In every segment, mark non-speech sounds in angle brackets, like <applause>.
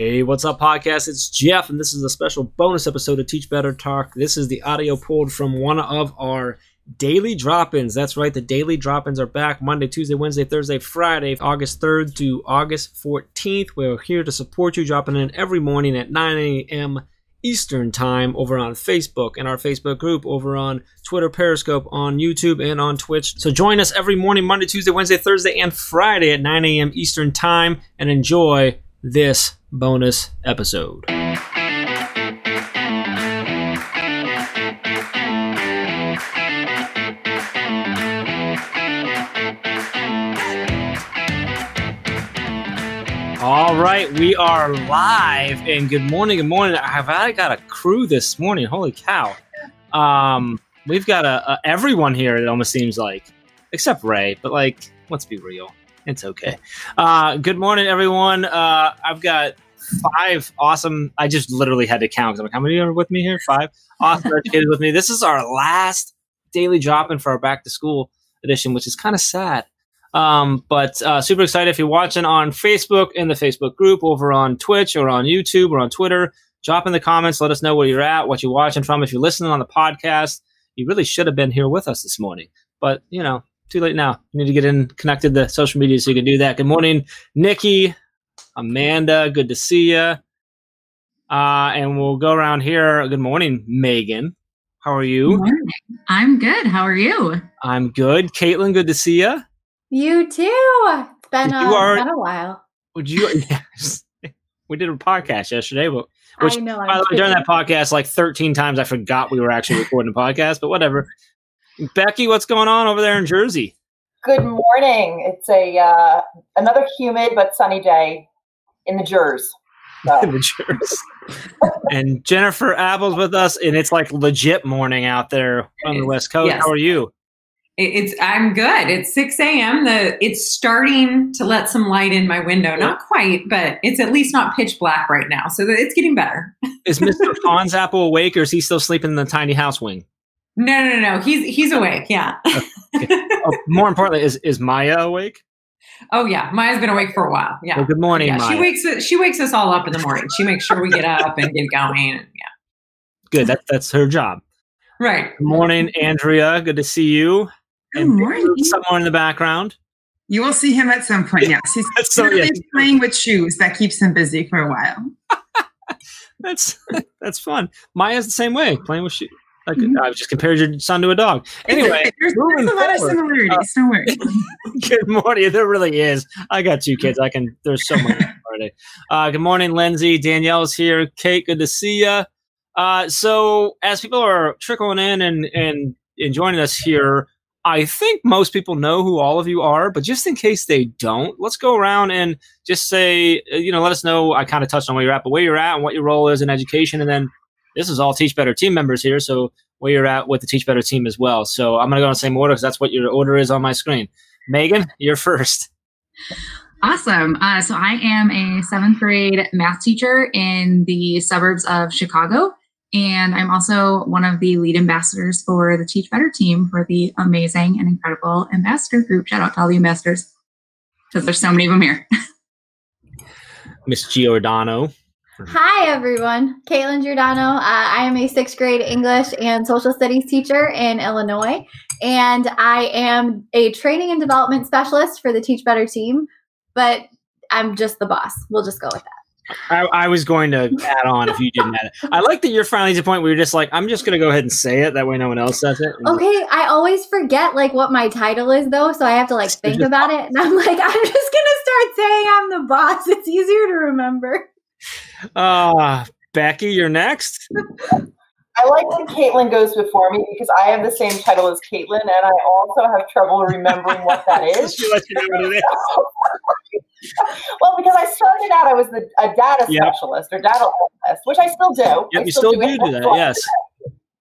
Hey, what's up, podcast? It's Jeff, and this is a special bonus episode of Teach Better Talk. This is the audio pulled from one of our daily drop ins. That's right, the daily drop ins are back Monday, Tuesday, Wednesday, Thursday, Friday, August 3rd to August 14th. We're here to support you, dropping in every morning at 9 a.m. Eastern Time over on Facebook and our Facebook group, over on Twitter, Periscope, on YouTube, and on Twitch. So join us every morning, Monday, Tuesday, Wednesday, Thursday, and Friday at 9 a.m. Eastern Time and enjoy this bonus episode. All right, we are live, and good morning, good morning. I've I got a crew this morning? Holy cow! Um, we've got a, a everyone here. It almost seems like, except Ray. But like, let's be real, it's okay. Uh, good morning, everyone. Uh, I've got five awesome. I just literally had to count. I'm like, how many are with me here? Five awesome <laughs> educators with me. This is our last daily drop in for our back to school edition, which is kind of sad. Um, but uh, super excited if you're watching on Facebook in the Facebook group, over on Twitch or on YouTube or on Twitter. Drop in the comments. Let us know where you're at, what you're watching from. If you're listening on the podcast, you really should have been here with us this morning. But you know, too late now. You need to get in connected to social media so you can do that. Good morning, Nikki, Amanda. Good to see you. Uh, and we'll go around here. Good morning, Megan. How are you? I'm good. How are you? I'm good. Caitlin, good to see you. You too. It's been, You uh, are- been a while. Would you? <laughs> We did a podcast yesterday, but which, I know. by the I'm way, during that podcast, like 13 times, I forgot we were actually recording a podcast. But whatever. Becky, what's going on over there in Jersey? Good morning. It's a uh, another humid but sunny day in the Jers. So, <laughs> in the Jersey. and Jennifer Apple's with us, and it's like legit morning out there on the West Coast. Yes. How are you? It's I'm good. It's 6 a.m. The it's starting to let some light in my window. Not quite, but it's at least not pitch black right now. So it's getting better. Is Mr. <laughs> Fonz Apple awake, or is he still sleeping in the tiny house wing? No, no, no, no. He's he's awake. Yeah. Oh, more importantly, is is Maya awake? oh yeah. Maya's been awake for a while. Yeah. Well, good morning, yeah. Maya. She wakes us- she wakes us all up in the morning. She makes sure we get up and get going. And, yeah. Good. That, that's her job. Right. Good morning, Andrea. Good to see you. Good And morning. Somewhere in the background. You will see him at some point. Yes, he's <laughs> So, yeah. playing with shoes. That keeps him busy for a while. <laughs> That's that's fun. Maya's the same way, playing with shoes. Like Mhm. I just compared your son to a dog. Anyway, <laughs> there's, there's a lot of forward. similarities. Don't worry. <laughs> <laughs> good morning. There really is. I got two kids. I can. There's so much already. Uh, good morning, Lindsay. Danielle's here. Kate, good to see you. Uh, so as people are trickling in and and and joining us here, I think most people know who all of you are. But just in case they don't, let's go around and just say, uh, you know, let us know. I kind of touched on where you're at, but where you're at and what your role is in education, and then this is all Teach Better team members here. So where you're at with the Teach Better team as well. So I'm going to go in the same order because that's what your order is on my screen. Megan, you're first. Awesome. Uh, so I am a seventh grade math teacher in the suburbs of Chicago. And I'm also one of the lead ambassadors for the Teach Better team for the amazing and incredible ambassador group. Shout out to all the ambassadors because there's so many of them here. <laughs> Miss Giordano. Hi, everyone. Caitlin Giordano. Uh, I am a sixth grade English and social studies teacher in Illinois, and I am a training and development specialist for the Teach Better team. But I'm just the boss. We'll just go with that. I, I was going to add on if you didn't add it. I like that you're finally to the point where you're just like, I'm just going to go ahead and say it. That way no one else says it. Okay, I always forget like what my title is though, so I have to like think about it. And I'm like, <laughs> I'm just gonna start saying I'm the boss. It's easier to remember. Uh, Becky, you're next. I like when Caitlin goes before me because I have the same title as Caitlin, and I also have trouble remembering what that <laughs> is. You know what <laughs> well, because I started out, I was the, a data Yep. specialist or data analyst, which I still do. I Yep, you still do it. do that. Yes.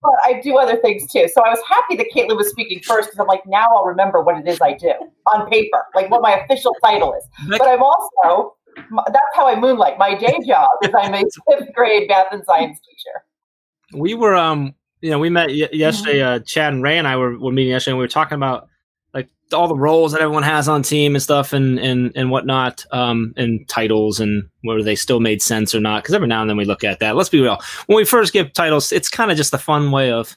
But I do other things too. So I was happy that Caitlin was speaking first because I'm like, now I'll remember what it is I do on paper, like what my official title is. But I'm also, that's how I moonlight. My day <laughs> job is I'm a fifth grade math and science teacher. we were um you know we met y- yesterday uh chad and ray and i were, were meeting yesterday and we were talking about like all the roles that everyone has on team and stuff and and and whatnot, um, and titles and whether they still made sense or not. Because every now and then we look at that. Let's be real. When we first give titles, it's kind of just a fun way of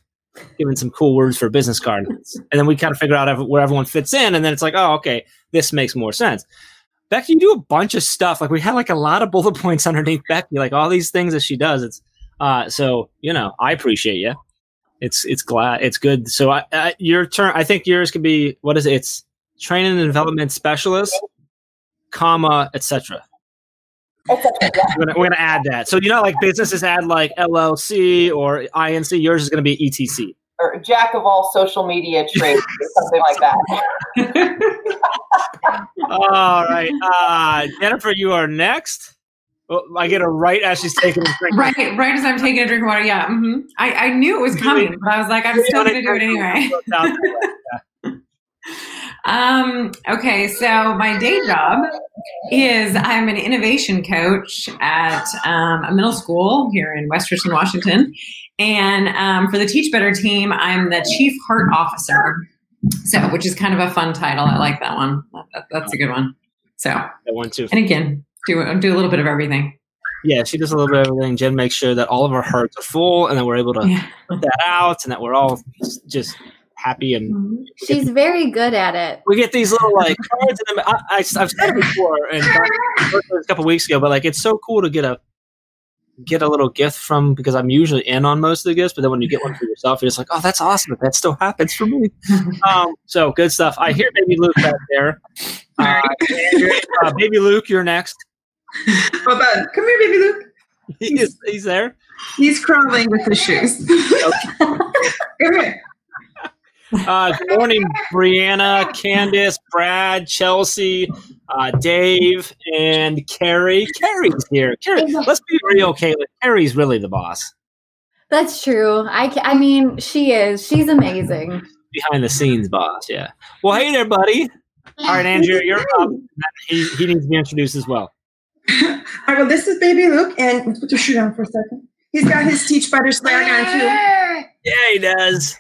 giving some cool words for a business card, and then we kind of figure out where everyone fits in, and then it's like, oh, okay, this makes more sense. Becky, you do a bunch of stuff. Like we had like a lot of bullet <laughs> points underneath Becky, like all these things that she does. It's uh, so you know, I appreciate you. It's it's glad it's good. So I, I, your turn. I think yours could be what is it? It's training and development specialist, comma, etc. We're gonna, we're gonna add that. So you know, like businesses add like LLC or INC. Yours is gonna be ETC. Or jack of all social media trades, or <laughs> something like that. All right, uh, Jennifer, you are next. Oh, I get her right as she's taking a drink. Right, right as I'm taking a drink of water. Yeah, hmm I, I knew it was coming, but I was like, I'm still going to do it anyway. <laughs> Um, okay, so my day job is I'm an innovation coach at um, a middle school here in West Richland, Washington. And um, for the Teach Better team, I'm the chief heart officer. So, which is kind of a fun title. I like that one. That, that's a good one. So, That one too. and again, do do a little bit of everything. Yeah, she does a little bit of everything. Jen makes sure that all of our hearts are full, and that we're able to Yeah. put that out, and that we're all just happy and She's very good at it. we get these little like cards. And I, I, I've said it before, and a couple weeks ago, but like it's so cool to get a get a little gift from because I'm usually in on most of the gifts, but then when you get one for <laughs> yourself, you're just like, oh, that's awesome. That, still happens for me. <laughs> um, so good stuff. I hear Baby Luke back there. <laughs> Uh, Andrea, uh, Baby Luke, you're next. Hold on. Come here, baby Luke. He is, he's there. He's crawling with his shoes. Uh, good morning, Brianna, Candace, Brad, Chelsea, uh, Dave, and Carrie. Carrie's here. Carrie, let's be real, Caitlin. Carrie's really the boss That's true. I, I mean, she is. She's amazing. behind the scenes boss. Yeah. Well, hey there, buddy. All right, Andrea, you're up. He, he needs to be introduced as well. All right, well, this is baby Luke, and let's put your shoe down for a second. He's got his Teach Better swag on, too. Yeah, he does.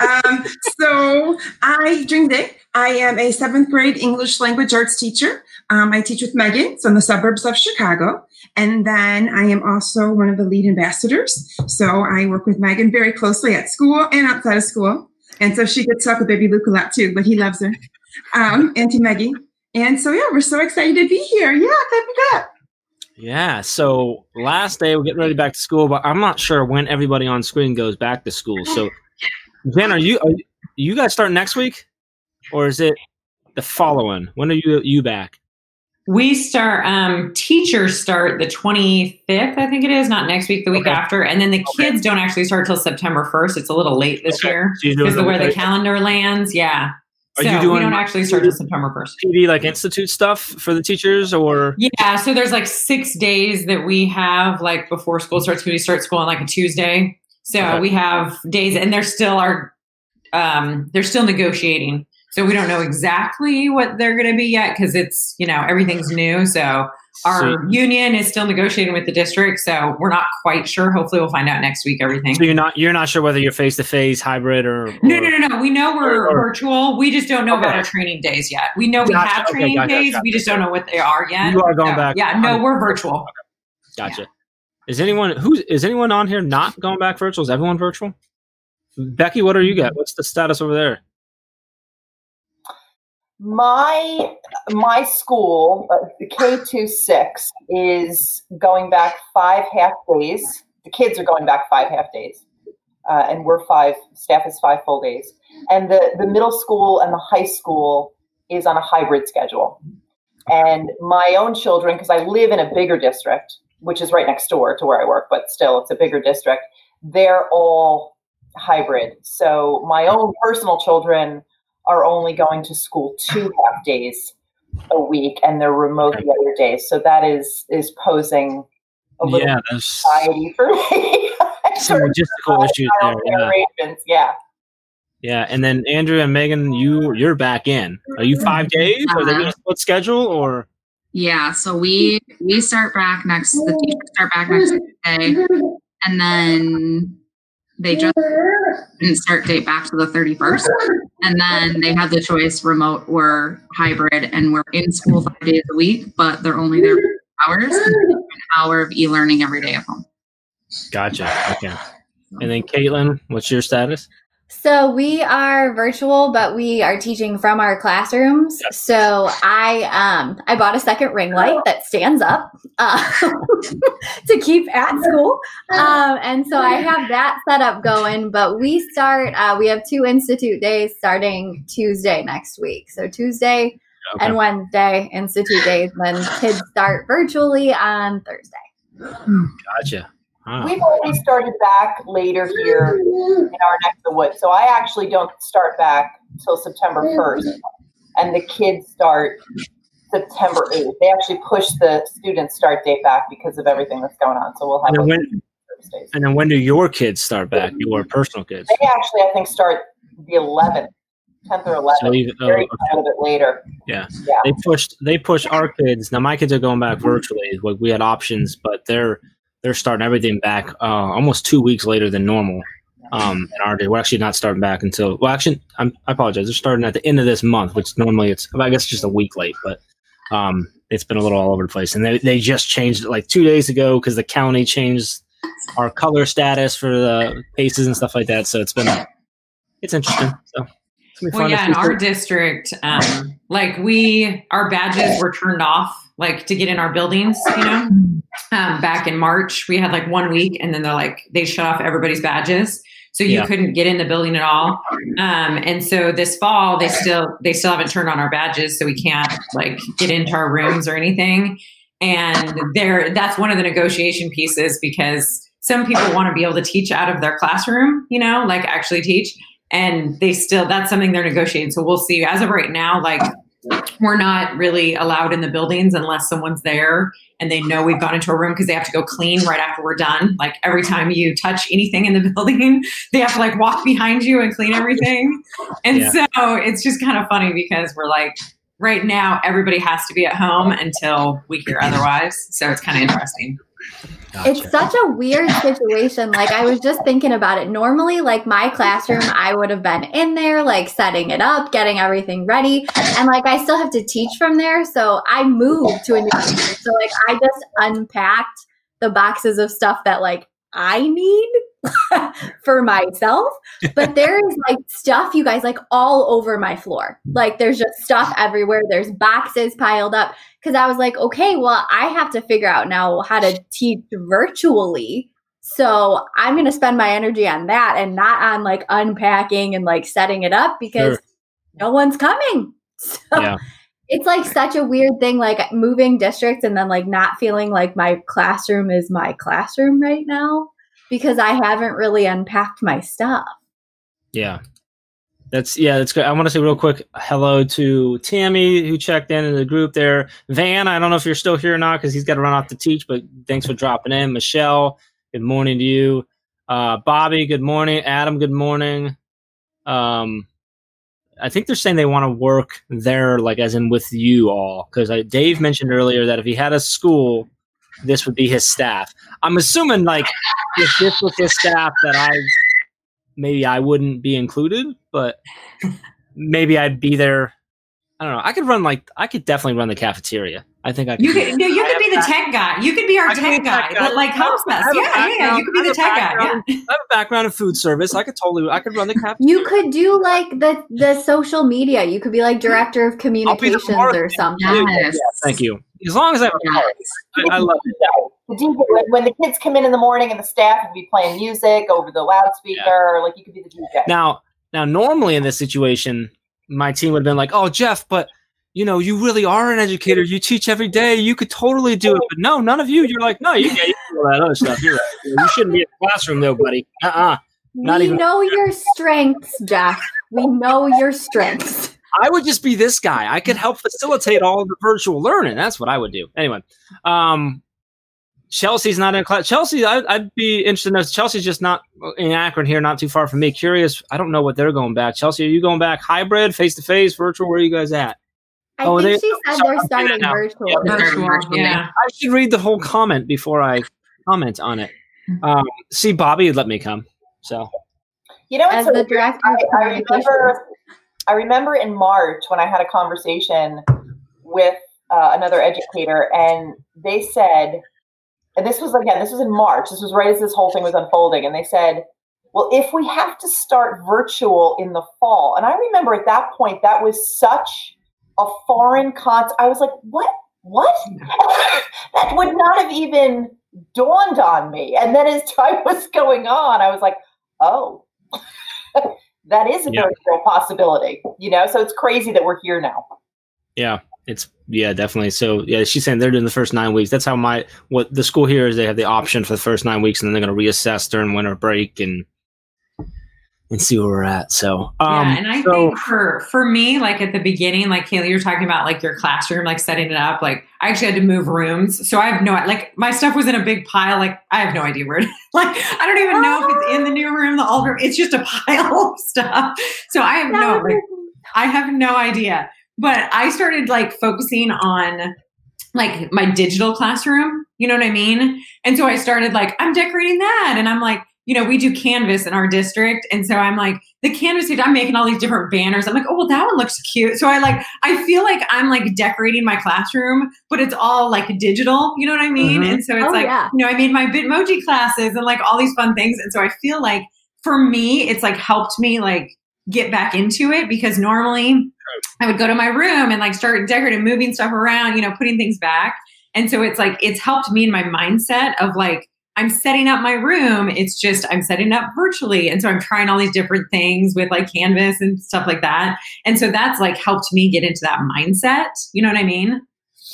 Um, so I, during the day, I am a seventh grade English language arts teacher. Um, I teach with Megan, so in the suburbs of Chicago. And then I am also one of the lead ambassadors. So I work with Megan very closely at school and outside of school. And so she gets stuck with baby Luke a lot too, but he loves her. Um, Auntie Maggie. And so, yeah, we're so excited to be here. Yeah, clap it up. Yeah. So last day we're getting ready back to school, but I'm not sure when everybody on screen goes back to school. So, Jen, are you are you guys starting next week, or is it the following? When are you you back? We start, um, teachers start the 25th, I think it is, not next week, the week Okay. after. And then the Okay. kids don't actually start till September 1st. It's a little late this Okay. year because of where the calendar lands. Yeah. Are so you we doing- don't actually start till September 1st. PD like institute stuff for the teachers, or Yeah. So there's like six days that we have like before school starts. We start school on like a Tuesday. So Okay. we have days and they're still are, um, they're still negotiating. So we don't know exactly what they're going to be yet because it's, you know, everything's new. So our So- union is still negotiating with the district. So we're not quite sure. Hopefully we'll find out next week everything. so you're not you're not sure whether you're face to face, hybrid, or, or No, no, no, no. We know we're Or- virtual. We just don't know about our training days yet. We know we Gotcha. have Okay, training gotcha, days. gotcha. We just don't know what they are yet. You are going So, back. Yeah, no, we're virtual. Gotcha. Is anyone who's is anyone on here not going back virtual? Is everyone virtual? Becky, what are you got? What's the status over there? My my school, uh, K two six, is going back five half days. The kids are going back five half days, uh, and we're five. Staff is five full days, and the the middle school and the high school is on a hybrid schedule. And my own children, because I live in a bigger district, which is right next door to where I work, but still it's a bigger district. They're all hybrid. So my own personal children are only going to school two half days a week and they're remote the other days. So that is is posing a little Yeah, there's anxiety for me. <laughs> some logistical issues there. Yeah. Yeah. Yeah, and then Andrea and Megan, you you're back in. Are you five mm-hmm. days? Are they going to uh-huh. split schedule or? Yeah, so we we start back next. The teachers start back next Tuesday, and then they just didn't start date back to the 31st. And then they have the choice remote or hybrid, and we're in school five days a week, but they're only there for hours, an hour of e learning every day at home. Gotcha. Okay. And then Caitlin, what's your status? So we are virtual, but we are teaching from our classrooms. So I um I bought a second ring light that stands up uh, <laughs> to keep at school, um, and so I have that set up going. But we start uh, we have two institute days starting Tuesday next week. So Tuesday Okay. and Wednesday institute days. Then kids start virtually on Thursday. Gotcha. Wow. We've already started back later here in our neck of the woods. So I actually don't start back till September 1st. And the kids start September 8th. They actually push the student start date back because of everything that's going on. So we'll have And when Thursdays. and then when do your kids start back? Your personal kids? They actually, I think, start the 11th, 10th or 11th. So even, oh, okay. a little bit later. Yeah. Yeah. they pushed they pushed our kids. Now my kids are going back virtually. Like we had options, but they're they're starting everything back uh, almost two weeks later than normal. Um, and our day we're actually not starting back until well, actually, I'm, I apologize. They're starting at the end of this month, which normally it's I guess just a week late, but um, it's been a little all over the place. And they they just changed it like two days ago because the county changed our color status for the paces and stuff like that. So it's been it's interesting. So it's Well, yeah, in our district, um, like we, our badges were turned off, like to get in our buildings, you know. Um, back in March, we had like one week, and then they're like they shut off everybody's badges, so you Yeah. couldn't get in the building at all. Um, and so this fall, they still they still haven't turned on our badges, so we can't like get into our rooms or anything. And there, that's one of the negotiation pieces because some people want to be able to teach out of their classroom, you know, like actually teach and they still that's something they're negotiating so we'll see as of right now like we're not really allowed in the buildings unless someone's there and they know we've gone into a room because they have to go clean right after we're done. Like every time you touch anything in the <laughs> building they have to like walk behind you and clean everything. And Yeah. so it's just kind of funny because we're like right now everybody has to be at home until we hear otherwise. So it's kind of interesting It's such a weird situation. Like I was just thinking about it. Normally, like my classroom, I would have been in there, like setting it up, getting everything ready, and like I still have to teach from there. So I moved to a new teacher. So like I just unpacked the boxes of stuff that like I need <laughs> for myself. But there is like stuff, you guys, like all over my floor. Like there's just stuff everywhere. There's boxes piled up because I was like, okay, well, I have to figure out now how to teach virtually. So I'm going to spend my energy on that and not on like unpacking and like setting it up because Sure. no one's coming. <laughs> So Yeah. it's like such a weird thing, like moving districts and then like not feeling like my classroom is my classroom right now because I haven't really unpacked my stuff. Yeah. That's yeah, that's good. I want to say real quick hello to Tammy who checked in in the group there. Van, I don't know if you're still here or not because he's got to run off to teach, but thanks for dropping in. Michelle, good morning to you. Uh, Bobby, good morning. Adam, good morning. Um, I think they're saying they want to work there, like as in with you all, because Dave mentioned earlier that if he had a school, this would be his staff. I'm assuming like if this was his staff that I maybe I wouldn't be included, but maybe I'd be there. I don't know. I could run like I could definitely run the cafeteria. I think I could. You could that. no, you I could be the have tech guy. You could be our I could be tech guy guy. that like helps us. Yeah, yeah, yeah. You could be the tech guy. Yeah. I have a background in food service. I could totally. I could run the cafeteria. You could do like the the social media. You could be like director of communications or something. Yes. Thank you. As long as I have a car, I, I love it. The DJ, when, when the kids come in in the morning and the staff would be playing music over the loudspeaker, like you could be the DJ. Now, now, normally in this situation, my team would have been like, "Oh, Jeff, but you know, you really are an educator. You teach every day. You could totally do it." But no, none of you. You're like, "No, you, yeah, you can do all that other stuff. You're right. You shouldn't be in the classroom, though, buddy. Uh-uh. Not we even- know your strengths, Jeff. We know your strengths. I would just be this guy. I could help facilitate all of the virtual learning. That's what I would do. Anyway, um, Chelsea's not in class. Chelsea, I, I'd be interested to know. Chelsea's just not in Akron here, not too far from me. Curious. I don't know what they're going back. Chelsea, are you going back hybrid, face to face, virtual? Where are you guys at? I Oh, think they- she said sorry, they're starting virtual. Yeah, they're- Virtual, virtual, yeah. I should read the whole comment before I comment on it. Um, see, Bobby would let me come. So, You know, As it's the director I, I remember. I remember in March when I had a conversation with uh, another educator, and they said, and this was again, this was in March. This was right as this whole thing was unfolding, and they said, "Well, if we have to start virtual in the fall," and I remember at that point that was such a foreign concept. I was like, "What? What? <laughs> that would not have even dawned on me." And then as time <laughs> was going on, I was like, "Oh." <laughs> that is a Yeah. very real possibility, you know. So it's crazy that we're here now. Yeah, it's yeah, definitely. So, yeah, she's saying they're doing the first nine weeks. That's how my what the school here is. They have the option for the first nine weeks, and then they're going to reassess during winter break and and see where we're at. So, um, yeah, and I so- think for for me, like at the beginning, like Kaylee, you're talking about like your classroom, like setting it up. Like I actually had to move rooms, so I have no like my stuff was in a big pile. Like I have no idea where. It, <laughs> like I don't even know if it's in the new room, the old room. It's just a <laughs> pile of stuff. So I have no. Like, I have no idea. But I started like focusing on like my digital classroom. You know what I mean? And so I started like, I'm decorating that. And I'm like, you know, we do Canvas in our district. And so I'm like, the Canvas page, I'm making all these different banners. I'm like, oh, well, that one looks cute. So I like, I feel like I'm like decorating my classroom, but it's all like digital. You know what I mean? Mhm. And so it's Oh, like, yeah. you know, I made my Bitmoji classes and like all these fun things. And so I feel like for me, it's like helped me like get back into it because normally I would go to my room and like start decorating, moving stuff around, you know, putting things back. And so it's like, it's helped me in my mindset of like, I'm setting up my room. It's just, I'm setting up virtually. And so I'm trying all these different things with like Canvas and stuff like that. And so that's like helped me get into that mindset. You know what I mean?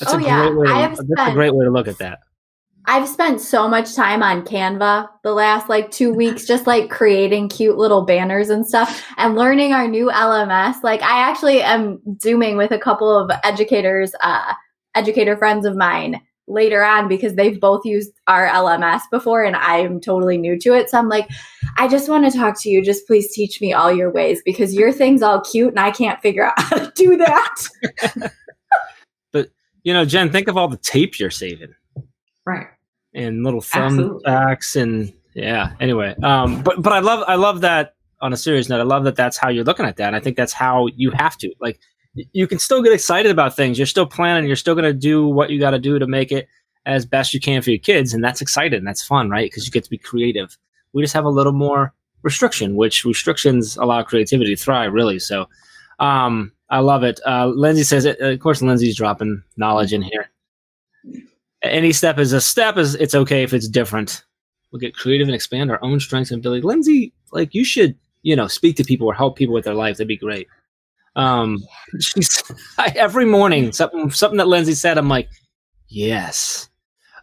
that's Oh, a yeah. great way. To, I have that's a great way to look at that. I've spent so much time on Canva the last like two weeks, just like creating cute little banners and stuff and learning our new LMS. Like I actually am zooming with a couple of educators, uh, educator friends of mine later on because they've both used our LMS before and I'm totally new to it. So I'm like, I just want to talk to you. Just please teach me all your ways because your thing's all cute and I can't figure out how to do that. <laughs> But, you know, Jen, think of all the tape you're saving. Right. And little thumb Absolutely. tacks and yeah anyway um but but i love i love that on a serious note i love that that's how you're looking at that and i think that's how you have to like you can still get excited about things you're still planning you're still going to do what you got to do to make it as best you can for your kids and that's exciting that's fun right because you get to be creative. We just have a little more restriction which restrictions allow creativity to thrive really so um i love it. Uh lindsay says it of course lindsay's dropping knowledge in here any step is a step is it's okay if it's different. We'll get creative and expand our own strengths and ability. Lindsay like you should you know speak to people or help people with their life. That'd be great. Um she's <laughs> I, every morning something something that lindsay said i'm like yes.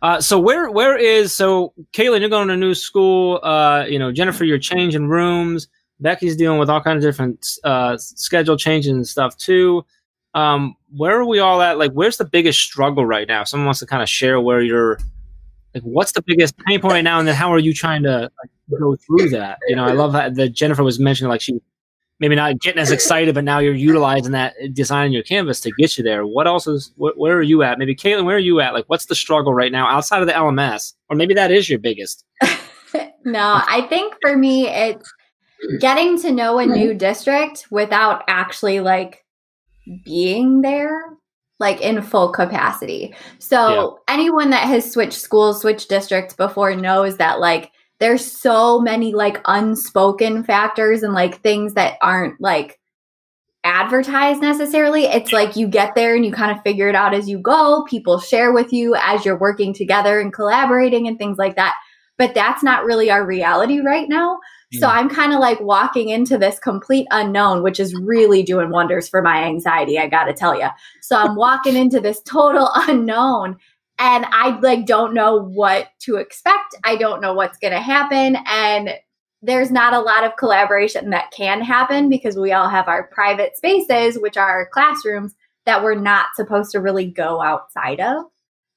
Uh so where where is so Caitlin, you're going to new school uh you know jennifer you're changing rooms. Becky's dealing with all kinds of different uh schedule changes and stuff too um, where are we all at? Like, where's the biggest struggle right now? Someone wants to kind of share where you're, like, what's the biggest pain point right now, and then how are you trying to like, go through that? You know, I love that, that Jennifer was mentioning like she maybe not getting as excited, but now you're utilizing that design in your canvas to get you there. What else is? Wh- where are you at? Maybe Caitlin, where are you at? Like, what's the struggle right now outside of the LMS, or maybe that is your biggest? <laughs> no, I think for me, it's getting to know a new district without actually like being there like in full capacity. So anyone that has switched schools, switched districts before knows that like there's so many like unspoken factors and like things that aren't like advertised necessarily. It's like you get there and you kind of figure it out as you go. People share with you as you're working together and collaborating and things like that. But that's not really our reality right now. So. I'm kind of like walking into this complete unknown, which is really doing wonders for my anxiety, I got to tell you. So I'm <laughs> walking into this total <laughs> unknown and I like don't know what to expect. I don't know what's going to happen and there's not a lot of collaboration that can happen because we all have our private spaces, which are our classrooms that we're not supposed to really go outside of.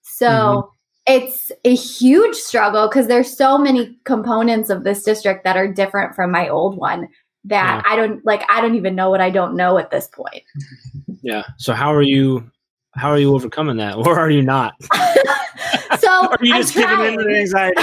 So Mhm. It's a huge struggle because there's so many components of this district that are different from my old one that I don't like I don't even know what I don't know at this point. Yeah. So how are you? How are you overcoming that, or are you not? <laughs> <laughs> so So Or you I'm just giving in to trying. the anxiety?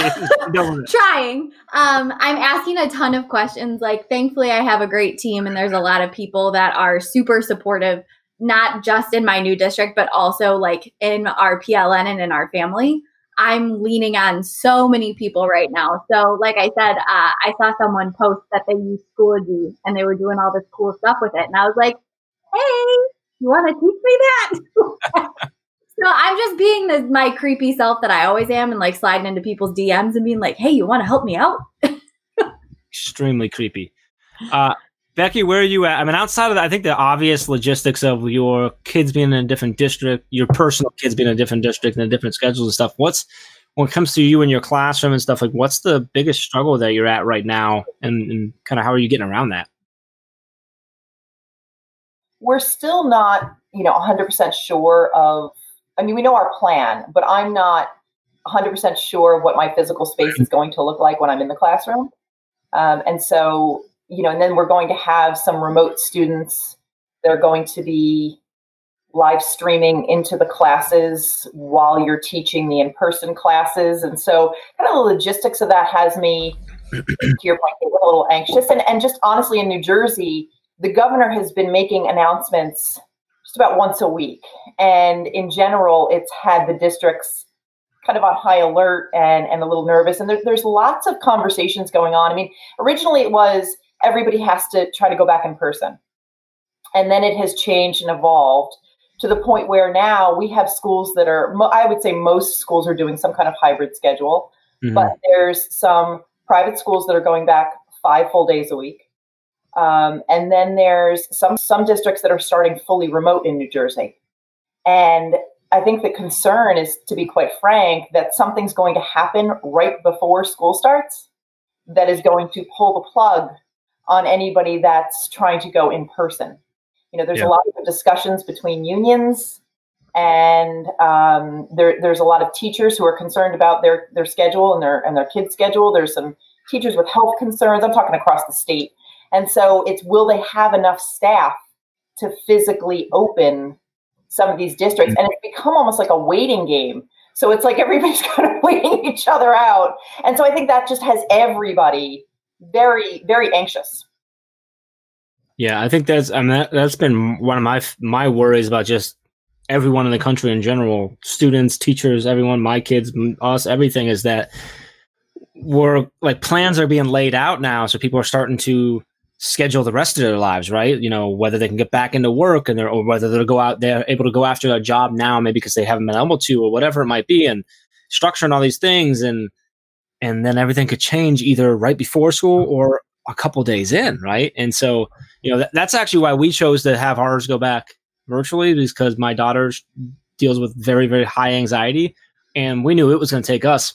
Done with it. trying. Um, I'm asking a ton of questions. Like, thankfully, I have a great team, and there's a lot of people that are super supportive, not just in my new district, but also like in our PLN and in our family. I'm leaning on so many people right now. So, like I said, uh, I saw someone post that they used Schoology and they were doing all this cool stuff with it, and I was like, "Hey, you want to teach me that?" <laughs> So I'm just being my creepy self that I always am and like sliding into people's DMs and being like, hey, you want to help me out? <laughs> Extremely creepy. Uh, Becky, where are you at? I mean, outside of that, I think the obvious logistics of your kids being in a different district, your personal kids being in a different district and a different schedules and stuff. What's when it comes to you and your classroom and stuff like? What's the biggest struggle that you're at right now, and, and kind of how are you getting around that? we're still not, you know, 100% sure of, I mean, we know our plan, but I'm not 100% sure what my physical space is going to look like when I'm in the classroom. Um, and so, you know, and then we're going to have some remote students. They're going to be live streaming into the classes while you're teaching the in person classes. And so, kind of the logistics of that has me, to your point, a little anxious. And, and just honestly, in New Jersey, the governor has been making announcements just about once a week. And in general, it's had the districts kind of on high alert and, and a little nervous. And there, there's lots of conversations going on. I mean, originally it was everybody has to try to go back in person. And then it has changed and evolved to the point where now we have schools that are, I would say most schools are doing some kind of hybrid schedule, Mhm. but there's some private schools that are going back five full days a week. Um, and then there's some some districts that are starting fully remote in New Jersey. And I think the concern is, to be quite frank, that something's going to happen right before school starts that is going to pull the plug on anybody that's trying to go in person. You know, there's Yeah. a lot of discussions between unions, and um, there, there's a lot of teachers who are concerned about their their schedule and their and their kids' schedule. There's some teachers with health concerns. I'm talking across the state, and so it's will they have enough staff to physically open some of these districts, and it's become almost like a waiting game. So it's like everybody's <laughs> kind of waiting each other out, and so I think that just has everybody very very anxious. Yeah, I think that's I mean that, that's been one of my my worries about just everyone in the country in general, students, teachers, everyone, my kids, us, everything is that we're like plans are being laid out now, so people are starting to schedule the rest of their lives, right? You know, whether they can get back into work and they're or whether they'll go out they're able to go after a job now, maybe because they haven't been able to or whatever it might be, and structuring all these things and and then everything could change either right before school or a couple days in, right? And so you know that, that's actually why we chose to have ours go back virtually because my daughter deals with very very high anxiety and we knew it was going to take us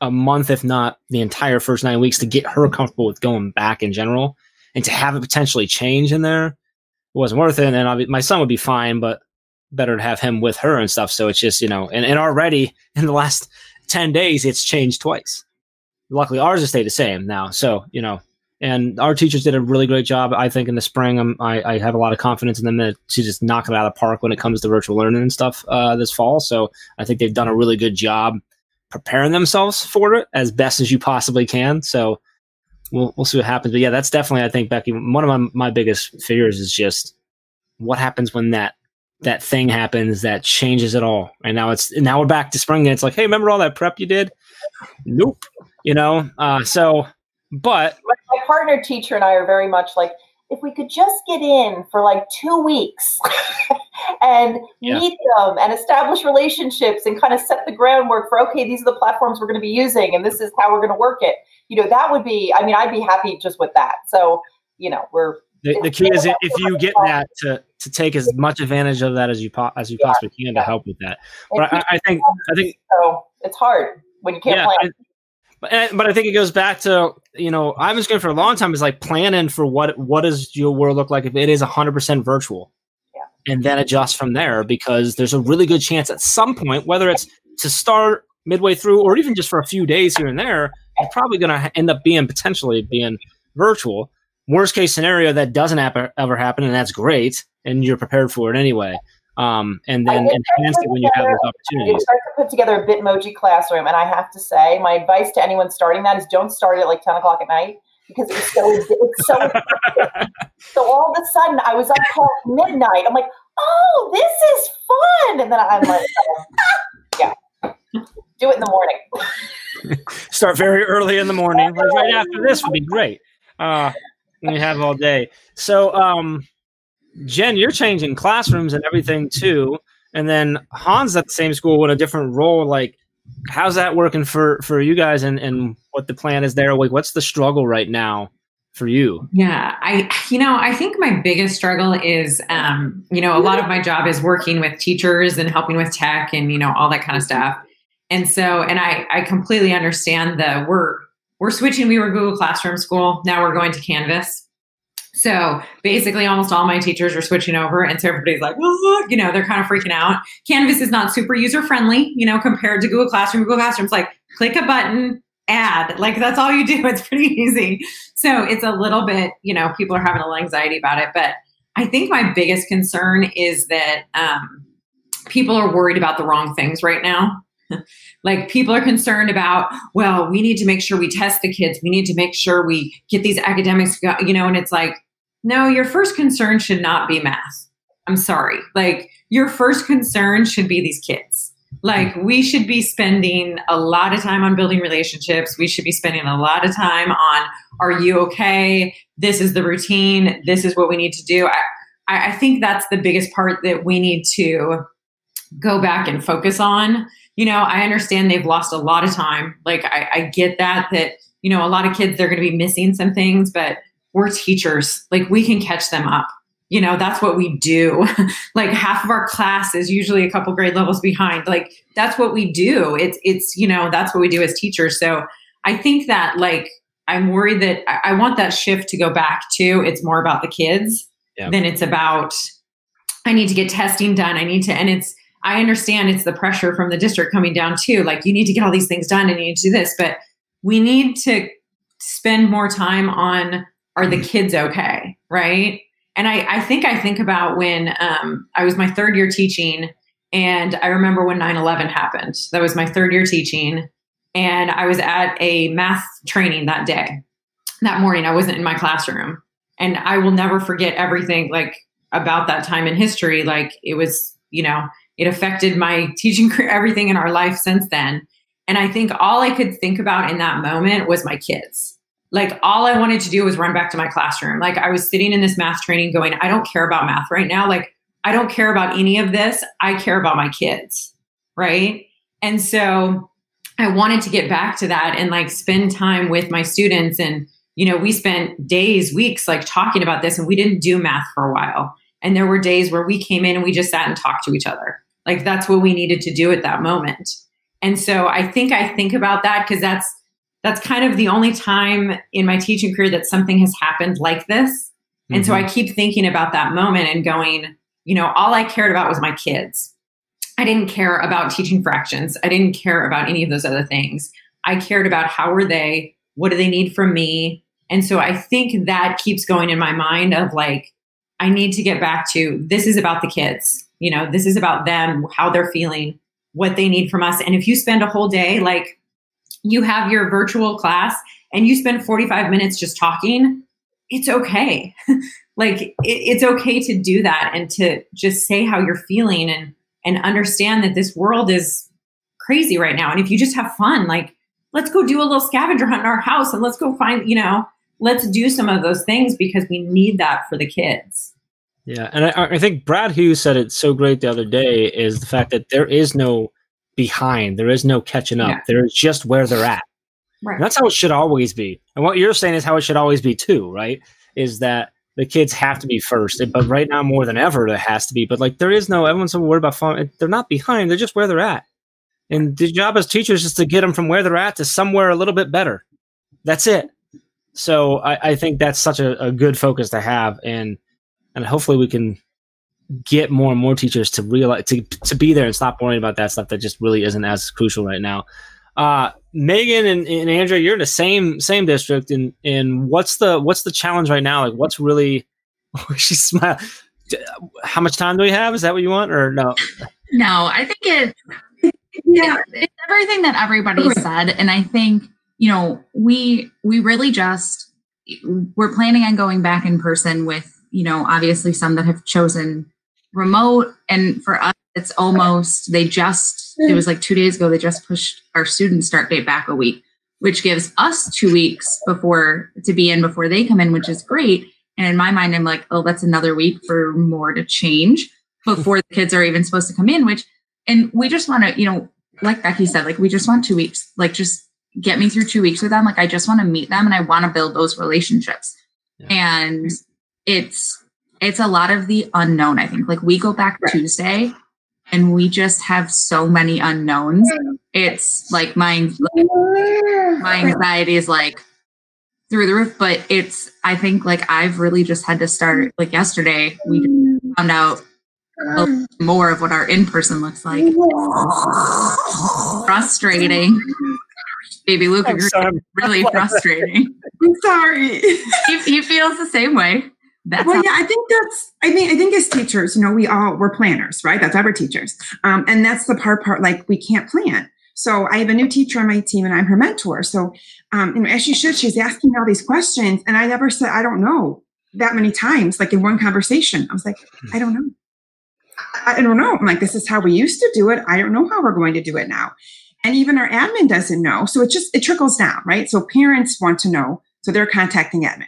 a month if not the entire first nine weeks to get her comfortable with going back in general and to have it potentially change in there wasn't worth it and obvi- my son would be fine but better to have him with her and stuff so it's just you know and, and already in the last 10 days it's changed twice luckily ours has stayed the same now so you know and our teachers did a really great job. I think in the spring, I, I have a lot of confidence in them to, to just knock it out of the park when it comes to virtual learning and stuff uh, this fall. So I think they've done a really good job preparing themselves for it as best as you possibly can. So we'll we'll see what happens. But yeah, that's definitely I think Becky one of my my biggest fears is just what happens when that that thing happens that changes it all. And now it's now we're back to spring and it's like, hey, remember all that prep you did? Nope. You know, uh, so but my, my partner teacher and I are very much like, if we could just get in for like two weeks <laughs> and Yeah. meet them and establish relationships and kind of set the groundwork for, okay, these are the platforms we're going to be using and this is how we're going to work it. You know, that would be, I mean, I'd be happy just with that. So, you know, we're, the, the key is if you get that to, to take as much advantage of that as you po- as you Yeah, possibly can to help with that. But I, I think I think so it's hard when you can't yeah, plan. But eh, but I think it goes back to you know I was going for a long time is like planning for what what does your world look like if it is hundred percent virtual, Yeah. and then adjust from there because there's a really good chance at some point whether it's to start midway through or even just for a few days here and there you're probably going to end up being potentially being virtual. Worst case scenario that doesn't ever happen and that's great and you're prepared for it anyway. Um, and then enhance it when you have those opportunities. start to put together a Bitmoji classroom, and I have to say, my advice to anyone starting that is don't start it at like ten o'clock at night because it's so it's so. <laughs> <laughs> so all of a sudden, I was up till midnight. I'm like, oh, this is fun, and then I'm like, oh, yeah, do it in the morning. <laughs> Start very early in the morning. Like right after this would be great. Uh, you have all day. So, um, Jen, you're changing classrooms and everything too. And then Hans at the same school with a different role. Like, how's that working for for you guys and and what the plan is there? Like, what's the struggle right now for you? Yeah, I you know I think my biggest struggle is um, you know a lot of my job is working with teachers and helping with tech and you know all that kind of stuff. And so, and I I completely understand the we're we're switching. We were Google Classroom school. Now we're going to Canvas. So basically, almost all my teachers are switching over, and so everybody's like, oh, you know, they're kind of freaking out. Canvas is not super user friendly, you know, compared to Google Classroom. Google Classroom's like click a button, add, like that's all you do. <laughs> It's pretty easy. So it's a little bit, you know, people are having a little anxiety about it, but I think my biggest concern is that um, people are worried about the wrong things right now. <laughs> like people are concerned about well we need to make sure we test the kids we need to make sure we get these academics you know and it's like no, your first concern should not be math. I'm sorry. Like, your first concern should be these kids. Like, we should be spending a lot of time on building relationships. We should be spending a lot of time on, are you okay? This is the routine. This is what we need to do. I, I think that's the biggest part that we need to go back and focus on. You know, I understand they've lost a lot of time. Like, I, I get that, that, you know, a lot of kids, they're going to be missing some things, but we're teachers. Like we can catch them up. You know, that's what we do. <laughs> like half of our class is usually a couple grade levels behind. Like that's what we do. It's it's, you know, that's what we do as teachers. So I think that like I'm worried that I, I want that shift to go back to it's more about the kids yeah. than it's about I need to get testing done. I need to and it's I understand it's the pressure from the district coming down too. Like you need to get all these things done and you need to do this, but we need to spend more time on are the kids okay? Right. And I, I think I think about when um, I was my third year teaching, and I remember when 9 11 happened. That was my third year teaching. And I was at a math training that day. That morning, I wasn't in my classroom. And I will never forget everything like about that time in history. Like it was, you know, it affected my <laughs> teaching career, everything in our life since then. And I think all I could think about in that moment was my kids like all I wanted to do was run back to my classroom. Like I was sitting in this math training going, I don't care about math right now. Like I don't care about any of this. I care about my kids. Right. And so I wanted to get back to that and like spend time with my students. And, you know, we spent days, weeks like talking about this and we didn't do math for a while. And there were days where we came in and we just sat and talked to each other. Like that's what we needed to do at that moment. And so I think I think about that because that's that's kind of the only time in my teaching career that something has happened like this. And mm-hmm. so I mm-hmm. keep thinking about that moment and going, you know, all I cared about was my kids. I didn't care about teaching fractions. I didn't care about any of those other things. I cared about how are they? What do they need from me? And so I think that keeps going in my mind of like, I need to get back to this is about the kids. You know, this is about them, how they're feeling, what they need from us. And if you spend a whole day like you have your virtual class and you spend 45 minutes just talking, it's okay. <laughs> like it, it's okay to do that and to just say how you're feeling and and understand that this world is crazy right now. And if you just have fun, like let's go do a little scavenger hunt in our house and let's go find, you know, let's do some of those things because we need that for the kids. Yeah, and I, I think Brad Hughes said it so great the other day is the fact that there is no behind. There is no catching up. Yeah. There is just where they're at. Right. that's how it should always be. And what you're saying is how it should always be too, right? Is that the kids have to be first. But right now, more than ever, it has to be. But like, there is no, everyone's so worried about fun. They're not behind. They're just where they're at. And the job as teachers is to get them from where they're at to somewhere a little bit better. That's it. So I, I think that's such a, a good focus to have. And, and hopefully we can get more and more teachers to realize to, to be there and stop worrying about that stuff that just really isn't as crucial right now. Uh, Megan and, and Andrea, you're in the same same district, and and what's the what's the challenge right now? Like, what's really? <laughs> she smiled. how much time do we have? Is that what you want, or no? No, I think it. Yeah. it's everything that everybody said, and I think you know we we really just we're planning on going back in person with you know obviously some that have chosen remote, and for us it's almost they just it was like two days ago they just pushed our student start date back a week, which gives us two weeks before to be in before they come in, which is great. And in my mind, I'm like, oh, that's another week for more to change before the kids are even supposed to come in, which, and we just want to, you know, like Becky said, like, we just want two weeks, like, just get me through two weeks with them. Like, I just want to meet them and I want to build those relationships. Yeah. And it's, it's a lot of the unknown, I think. Like, we go back Right. Tuesday and we just have so many unknowns. Mm. It's like my, my anxiety is like through the roof, but it's, I think like I've really just had to start, like yesterday, we mm. found out a mm. more of what our in person looks like. Frustrating. Baby Luke I'm agrees. sorry. Really <laughs> frustrating. I'm sorry. he, he feels the same way. That's well, yeah, I think that's. I mean, I think as teachers, you know, we all we're planners, right? That's why we're teachers, um, and that's the part part like we can't plan. So I have a new teacher on my team, and I'm her mentor. So, um, and as she should, she's asking me all these questions, and I never said I don't know that many times, like in one conversation. I was like, I don't know. I, I don't know. I'm like, this is how we used to do it. I don't know how we're going to do it now. And even our admin doesn't know. So it just it trickles down, right? So parents want to know, so they're contacting admin.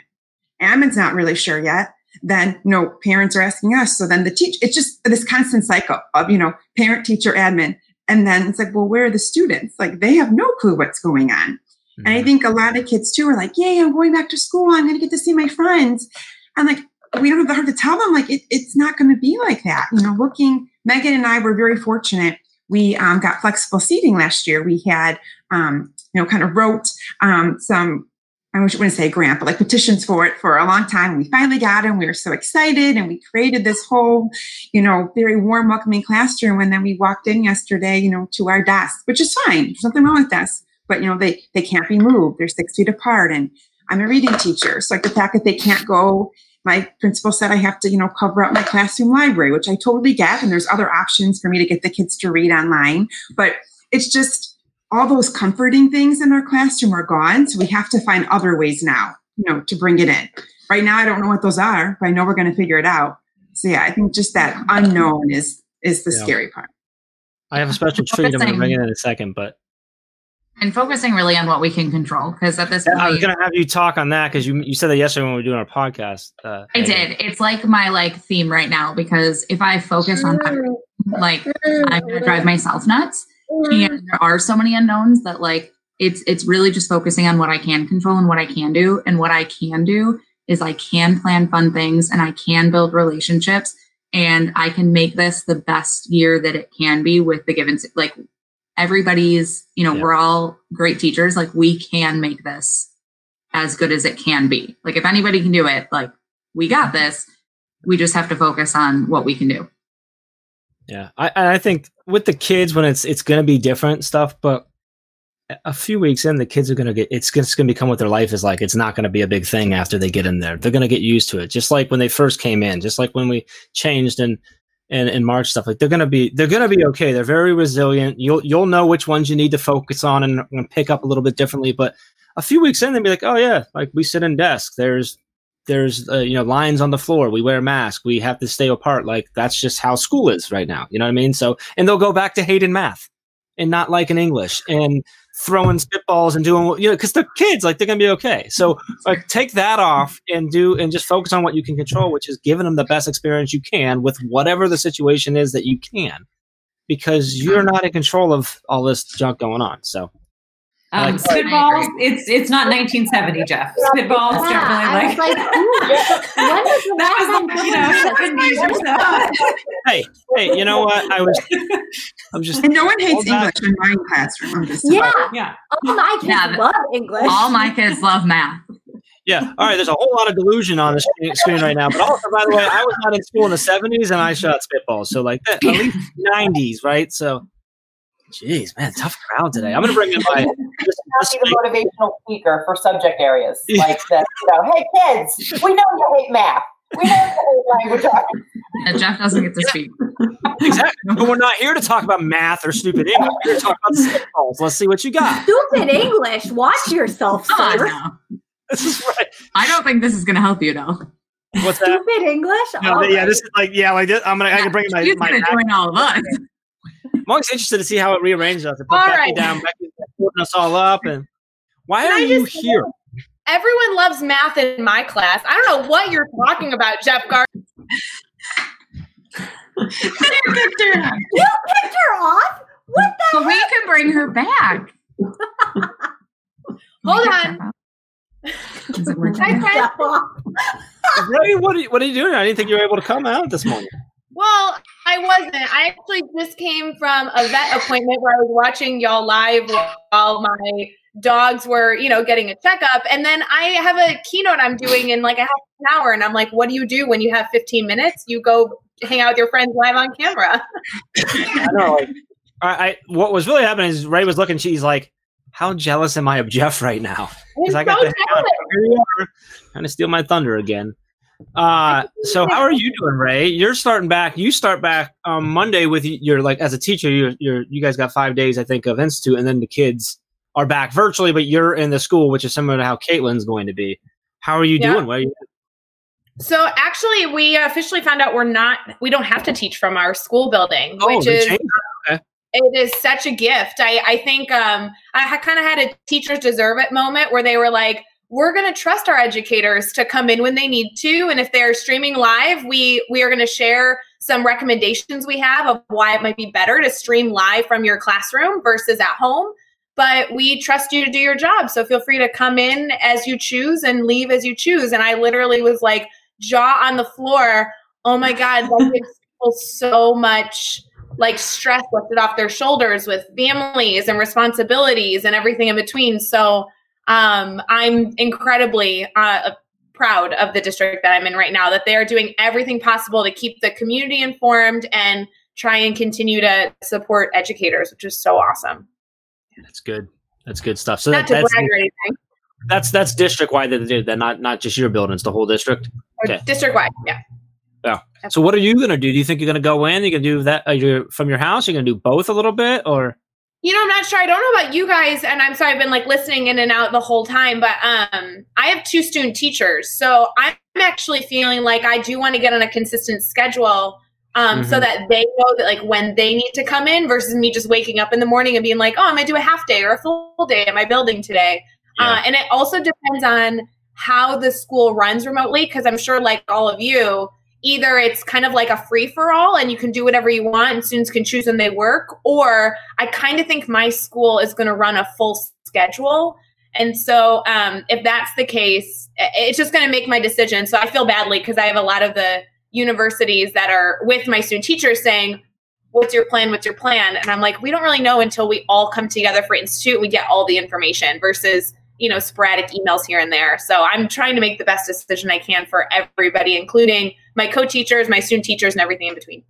Admin's not really sure yet. Then, you know, parents are asking us. So then the teach, it's just this constant cycle of, you know, parent, teacher, admin. And then it's like, well, where are the students? Like they have no clue what's going on. And I think a lot of kids too are like, yay, I'm going back to school. I'm going to get to see my friends. And like, we don't have the heart to tell them, like, it, it's not going to be like that. You know, looking, Megan and I were very fortunate. We um, got flexible seating last year. We had, um, you know, kind of wrote um, some, I wouldn't say grant, but like petitions for it for a long time. We finally got them. We were so excited and we created this whole, you know, very warm, welcoming classroom. And then we walked in yesterday, you know, to our desk, which is fine. There's nothing wrong with desks, but you know, they, they can't be moved. They're six feet apart. And I'm a reading teacher. So like the fact that they can't go, my principal said I have to, you know, cover up my classroom library, which I totally get. And there's other options for me to get the kids to read online. But it's just all those comforting things in our classroom are gone. So we have to find other ways now, you know, to bring it in. Right now, I don't know what those are, but I know we're going to figure it out. So yeah, I think just that unknown is is the Yeah. scary part. I have a special treat. I'm going to bring it in a second, but and focusing really on what we can control. Because at this point, I was going to have you talk on that because you you said that yesterday when we were doing our podcast. Uh, I did. It's like my like theme right now because if I focus on that, like I'm gonna drive myself nuts. And there are so many unknowns that like it's it's really just focusing on what I can control and what I can do. And what I can do is I can plan fun things and I can build relationships and I can make this the best year that it can be with the given like everybody's, you know, Yeah. we're all great teachers. Like we can make this as good as it can be. Like if anybody can do it, like we got mm-hmm. this. We just have to focus on what we can do. Yeah, I I think with the kids when it's it's to be different stuff, but a few weeks in, the kids are to get it's just to become what their life is like. It's not to be a big thing after they get in there. They're to get used to it, just like when they first came in, just like when we changed and and in March stuff. Like they're to be they're to be okay. They're very resilient. You'll you'll know which ones you need to focus on and, and pick up a little bit differently. But a few weeks in, they'll be like, oh yeah, like we sit in desks. There's there's uh, you know lines on the floor. We wear masks. We have to stay apart. Like that's just how school is right now. You know what i mean? So and they'll go back to hating math and not liking english and throwing spitballs and doing what- you know because they're kids like they're gonna be okay. So like take that off and do and just focus on what you can control which is giving them the best experience you can with whatever the situation is that you can because you're not in control of all this junk going on. So Um, Like- spitballs. It's it's not 1970, Jeff. Spitballs Yeah, I was definitely like, <laughs> ooh, when was the that last time you know 70s or so. hey hey you know what i was i'm just And no one hates All that- English in my classroom. I'm just Yeah, Yeah. all my kids Yeah, love English. All my kids love math. Yeah. All right. There's a whole lot of delusion on the screen, screen right now. But also, by the way, I was not in school in the 70s and I shot spitballs. So, like, that, at least 90s, right? So, jeez, man, tough crowd today. I'm going to bring in my. <laughs> Just, Not just be the motivational speaker for subject areas <laughs> like that. You know, hey kids, we know you hate math. We know you hate language arts. And Jeff doesn't get to speak. <laughs> exactly. But we're not here to talk about math or stupid English. We're here to talk about spitballs. Let's see what you got. Stupid English. Watch yourself, Oh, sir. no. This is right. I don't think this is going to help you, though. What's that? Stupid English. No, All yeah, right. this is like yeah, like this, I'm gonna I can bring my She's my. going to join all of us. I'm always interested to see how it rearranges us. It put All Becky right. down, Becky's putting us all up, and why Can are I you just- here? Everyone loves math in my class. I don't know what you're talking about, Jeff Gar. <laughs> You picked her off? What the But we can bring her back. <laughs> Hold on. Is it working? Hi, friend. Ray, what are, you, what are you doing? I didn't think you were able to come out this morning. Well, I wasn't. I actually just came from a vet appointment where I was watching y'all live while my dogs were, you know, getting a checkup. And then I have a keynote I'm doing in like a half an hour. And I'm like, what do you do when you have 15 minutes? You go hang out with your friends live on camera. <laughs> I know. Like, I, I what was really happening is Ray was looking. She's like, "How jealous am I of Jeff right now?" Because I got so to hang out. Here you are, trying to steal my thunder again. Uh, so how are you doing, Ray? You're starting back. You start back on Monday with your like as a teacher. You're, you're you guys got five days, I think, of institute, and then the kids are back virtually, but you're in the school, which is similar to how Caitlin's going to be. How are you Yeah. doing? What are you, So actually, we officially found out we're not, we don't have to teach from our school building, oh, which is it. it is such a gift. I, I think um, I kind of had a teachers deserve it moment where they were like, we're going to trust our educators to come in when they need to, and if they're streaming live, we we are going to share some recommendations we have of why it might be better to stream live from your classroom versus at home. But we trust you to do your job, so feel free to come in as you choose and leave as you choose. And I literally was like jaw on the floor. Oh my god, that <laughs> gives people so much like stress lifted off their shoulders with families and responsibilities and everything in between. So um, I'm incredibly uh, proud of the district that I'm in right now that they are doing everything possible to keep the community informed and try and continue to support educators, which is so awesome. That's good. That's good stuff. So Not that, to that's brag or anything, that's that's district wide that they did that, not not just your buildings, the whole district. Okay. district wide. Yeah. Yeah. So what are you gonna do? Do you think you're gonna go in? You're gonna do that uh, you're, from your house? You're gonna do both a little bit, or You know, I'm not sure. I don't know about you guys, and I'm sorry, I've been like listening in and out the whole time, but um, I have two student teachers, so I'm actually feeling like I do want to get on a consistent schedule, um, so Mhm. that they know that like when they need to come in versus me just waking up in the morning and being like, oh, I'm gonna do a half day or a full day at my building today. Uh, and it also depends on how the school runs remotely, because I'm sure, like all of you, either it's kind of like a free for all and you can do whatever you want and students can choose when they work, or I kind of think my school is going to run a full schedule. And so, um, if that's the case, it's just going to make my decision. So I feel badly because I have a lot of the universities that are with my student teachers saying, What's your plan? What's your plan? And I'm like, We don't really know until we all come together for institute. We get all the information versus, you know, sporadic emails here and there. So I'm trying to make the best decision I can for everybody, including my co teachers, my student teachers, and everything in between.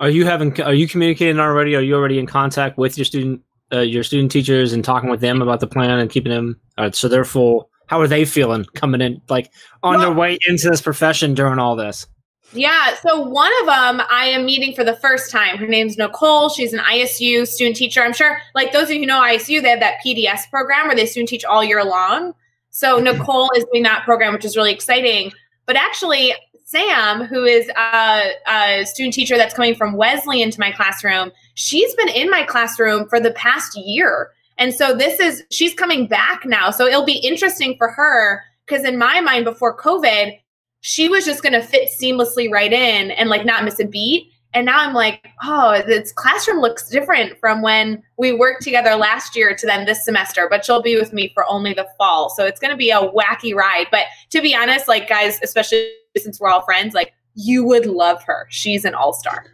are you having are you communicating already? Are you already in contact with your student uh, your student teachers and talking with them about the plan and keeping them uh, so they're full? How are they feeling coming in, like on their way into this profession during all this? Yeah, so one of them I am meeting for the first time. Her name's Nicole. She's an ISU student teacher. I'm sure, like those of you who know ISU, they have that PDS program where they student teach all year long. So <clears throat> Nicole is doing that program, which is really exciting. But actually, Sam, who is a, a student teacher that's coming from Wesley into my classroom, she's been in my classroom for the past year. And so this is, she's coming back now. So it'll be interesting for her because in my mind, before COVID, she was just going to fit seamlessly right in and like not miss a beat. And now I'm like, oh, this classroom looks different from when we worked together last year to then this semester, but she'll be with me for only the fall. So it's going to be a wacky ride. But to be honest, like, guys, especially since we're all friends, like, you would love her. She's an all star.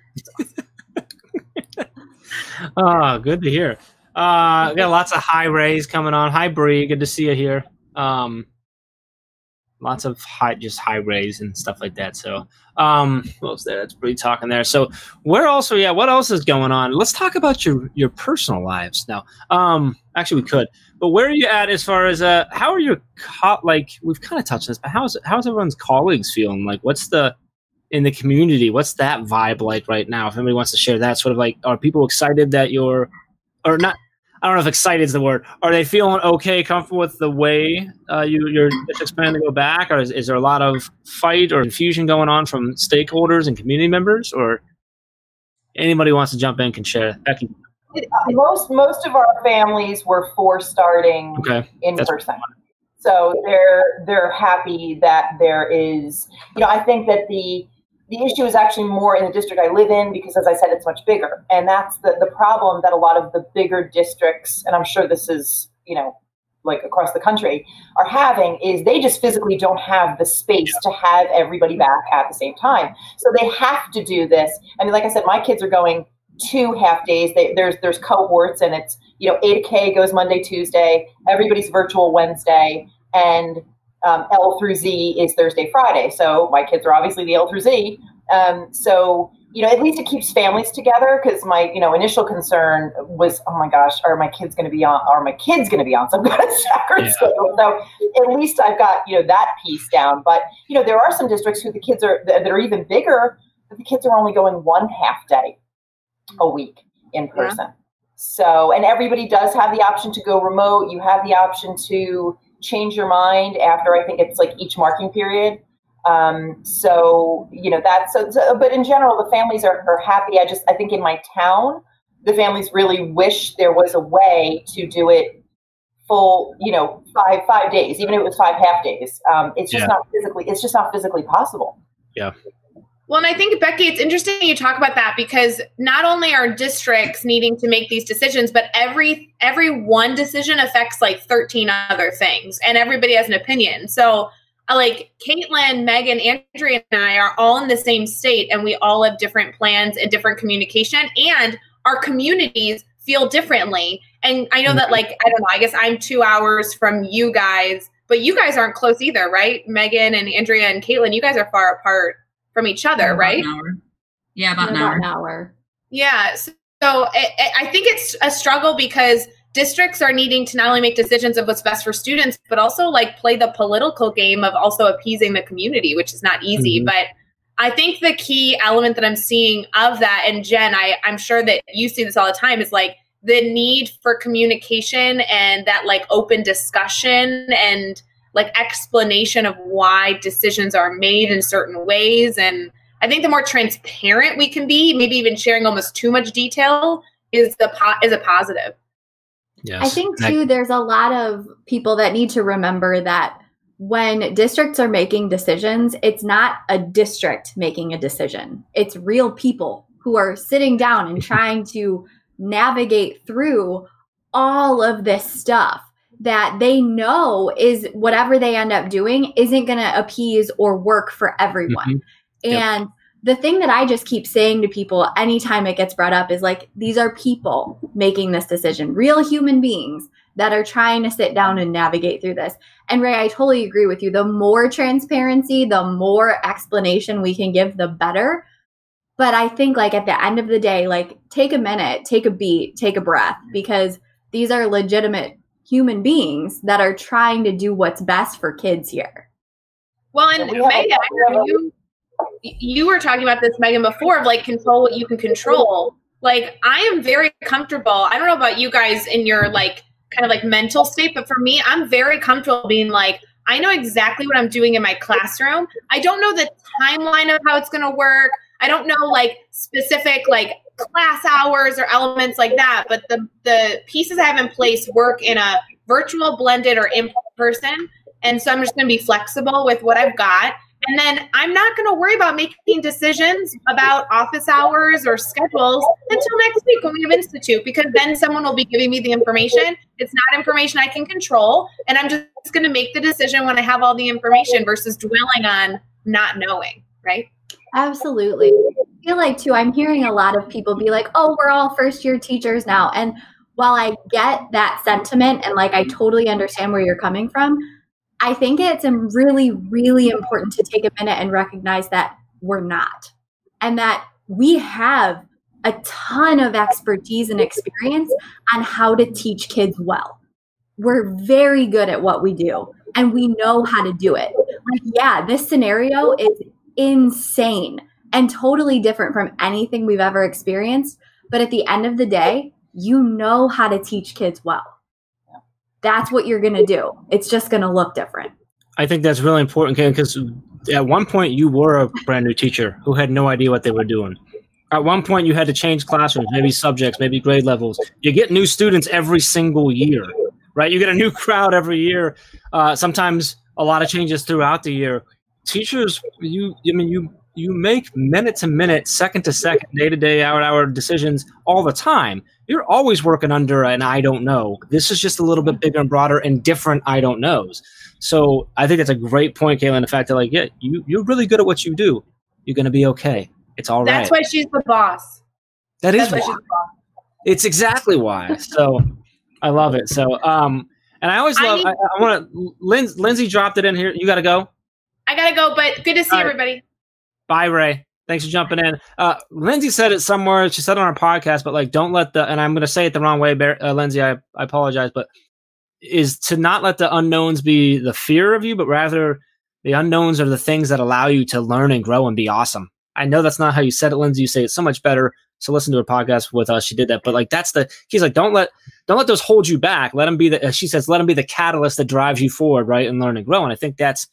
Oh, <laughs> good to hear. Uh, got lots of high rays coming on. Hi, Bree. Good to see you here. Um, lots of high, just high rays and stuff like that. So, um, what was there? That's Bree talking there. So, where also, yeah, what else is going on? Let's talk about your your personal lives now. Um, actually, we could, but where are you at as far as uh, how are your co- like? We've kind of touched on this, but how's how's everyone's colleagues feeling? Like, what's the in the community? What's that vibe like right now? If anybody wants to share that, sort of like, are people excited that you're, or not? I don't know if excited is the word. Are they feeling okay, comfortable with the way uh, you, your district's planning to go back, or is, is there a lot of fight or confusion going on from stakeholders and community members, or anybody wants to jump in can share? Becky. Most most of our families were for starting Okay. in That's- person. So they're they're happy that there is you know, I think that the the issue is actually more in the district I live in because as I said it's much bigger. And that's the, the problem that a lot of the bigger districts, and I'm sure this is, you know, like across the country, are having is they just physically don't have the space to have everybody back at the same time. So they have to do this. I mean, like I said, my kids are going two half days. They, there's there's cohorts, and it's you know A to K goes Monday, Tuesday. Everybody's virtual Wednesday, and um, L through Z is Thursday, Friday. So my kids are obviously the L through Z. Um, so you know, at least it keeps families together. Because my you know initial concern was, oh my gosh, are my kids going to be on? Are my kids going to be on some <laughs> kind of staggered Yeah. schedule? So at least I've got you know that piece down. But you know, there are some districts who the kids are that are even bigger. But the kids are only going one half day a week in Yeah. person. So, and everybody does have the option to go remote. You have the option to change your mind after I think it's like each marking period. Um, so, you know, that's so, so, but in general, the families are, are happy. I just, I think in my town, the families really wish there was a way to do it full, you know, five, five days, even if it was five half days. Um, it's just Yeah. not physically, it's just not physically possible. Well, and I think Becky, it's interesting you talk about that because not only are districts needing to make these decisions, but every every one decision affects like 13 other things, and everybody has an opinion. So, uh, like Caitlin, Megan, Andrea, and I are all in the same state, and we all have different plans and different communication, and our communities feel differently. And I know that, like, I don't know. I guess I'm two hours from you guys, but you guys aren't close either, right? Megan and Andrea and Caitlin, you guys are far apart from each other, About right? Yeah, about an about hour. an hour. Yeah. So, so I, I think it's a struggle because districts are needing to not only make decisions of what's best for students, but also like play the political game of also appeasing the community, which is not easy. Mhm. But I think the key element that I'm seeing of that, and Jen, I, I'm sure that you see this all the time, is like the need for communication and that like open discussion and like explanation of why decisions are made in certain ways. And I think the more transparent we can be, maybe even sharing almost too much detail, is the po- is a positive. Yes. I think too, there's a lot of people that need to remember that when districts are making decisions, it's not a district making a decision. It's real people who are sitting down and <laughs> trying to navigate through all of this stuff that they know is whatever they end up doing isn't going to appease or work for everyone. Mhm. Yep. And the thing that I just keep saying to people anytime it gets brought up is like, these are people making this decision, real human beings that are trying to sit down and navigate through this. And Ray, I totally agree with you. The more transparency, the more explanation we can give, the better. But I think, like, at the end of the day, like, take a minute, take a beat, take a breath, because these are legitimate human beings that are trying to do what's best for kids here. Well, and Yeah, we Megan, we have a- you you were talking about this, Megan, before of like control what you can control. Like I am very comfortable. I don't know about you guys in your like kind of like mental state, but for me, I'm very comfortable being like, I know exactly what I'm doing in my classroom. I don't know the timeline of how it's going to work. I don't know like specific like class hours or elements like that, but the the pieces I have in place work in a virtual, blended, or in person. And so I'm just going to be flexible with what I've got. And then I'm not going to worry about making decisions about office hours or schedules until next week when we have institute, because then someone will be giving me the information. It's not information I can control. And I'm just going to make the decision when I have all the information versus dwelling on not knowing, right? Absolutely. Feel like too, I'm hearing a lot of people be like, oh, we're all first year teachers now. And while I get that sentiment and like I totally understand where you're coming from, I think it's really, really important to take a minute and recognize that we're not. And that we have a ton of expertise and experience on how to teach kids well. We're very good at what we do and we know how to do it. Like, yeah, this scenario is insane and totally different from anything we've ever experienced. But at the end of the day, you know how to teach kids well. That's what you're going to do. It's just going to look different. I think that's really important Ken, because at one point you were a brand new teacher who had no idea what they were doing. At one point you had to change classrooms, maybe subjects, maybe grade levels. You get new students every single year, right? You get a new crowd every year. Uh, sometimes a lot of changes throughout the year. Teachers, you, I mean, you you make minute to minute, second to second, day to day, hour to hour decisions all the time. You're always working under an I don't know. This is just a little bit bigger and broader and different I don't knows. So I think that's a great point, Caitlin. The fact that like, yeah, you you're really good at what you do. You're gonna be okay. It's all That's right. why she's the boss. That is why why. she's the boss. It's exactly why. So I love it. So um, and I always I love. need- I, I want to. Lin, Lindsay dropped it in here. You got to go. I gotta go, but good to see right. everybody. Bye, Ray. Thanks for jumping in. Uh, Lindsay said it somewhere. She said on our podcast, but like, don't let the, and I'm going to say it the wrong way, Bar- uh, Lindsay, I, I apologize, but is to not let the unknowns be the fear of you, but rather the unknowns are the things that allow you to learn and grow and be awesome. I know that's not how you said it, Lindsay. You say it so much better. So listen to her podcast with us. She did that, but like, that's the, he's like, don't let, don't let those hold you back. Let them be the, uh, she says, let them be the catalyst that drives you forward, right? And learn and grow. And I think that's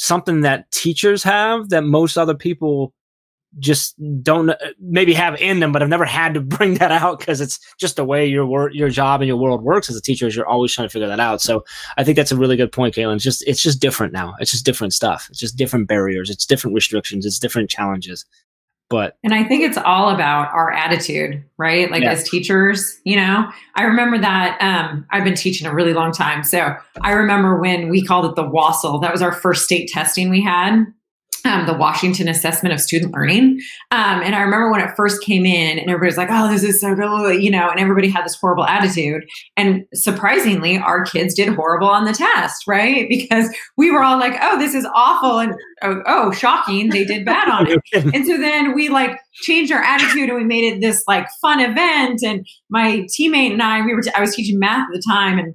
something that teachers have that most other people just don't maybe have in them, but I've never had to <laughs> bring that out because it's just the way your work, your job, and your world works as a teacher. Is you're always trying to figure that out. So I think that's a really good point, Caitlin. It's just it's just different now. It's just different stuff. It's just different barriers. It's different restrictions. It's different challenges. But And I think it's all about our attitude, right? Like Yeah. as teachers, you know, I remember that um, I've been teaching a really long time. So I remember when we called it the WASL. That was our first state testing we had. Um, the Washington Assessment of Student Learning. Um, and I remember when it first came in, and everybody's like, oh, this is so good, you know, and everybody had this horrible attitude. And surprisingly, our kids did horrible on the test, right? <laughs> Because we were all like, oh, this is awful. And oh, oh shocking, they did bad on it. <laughs> And so then we like changed our attitude and we made it this like fun event. And my teammate and I, we were, t- I was teaching math at the time and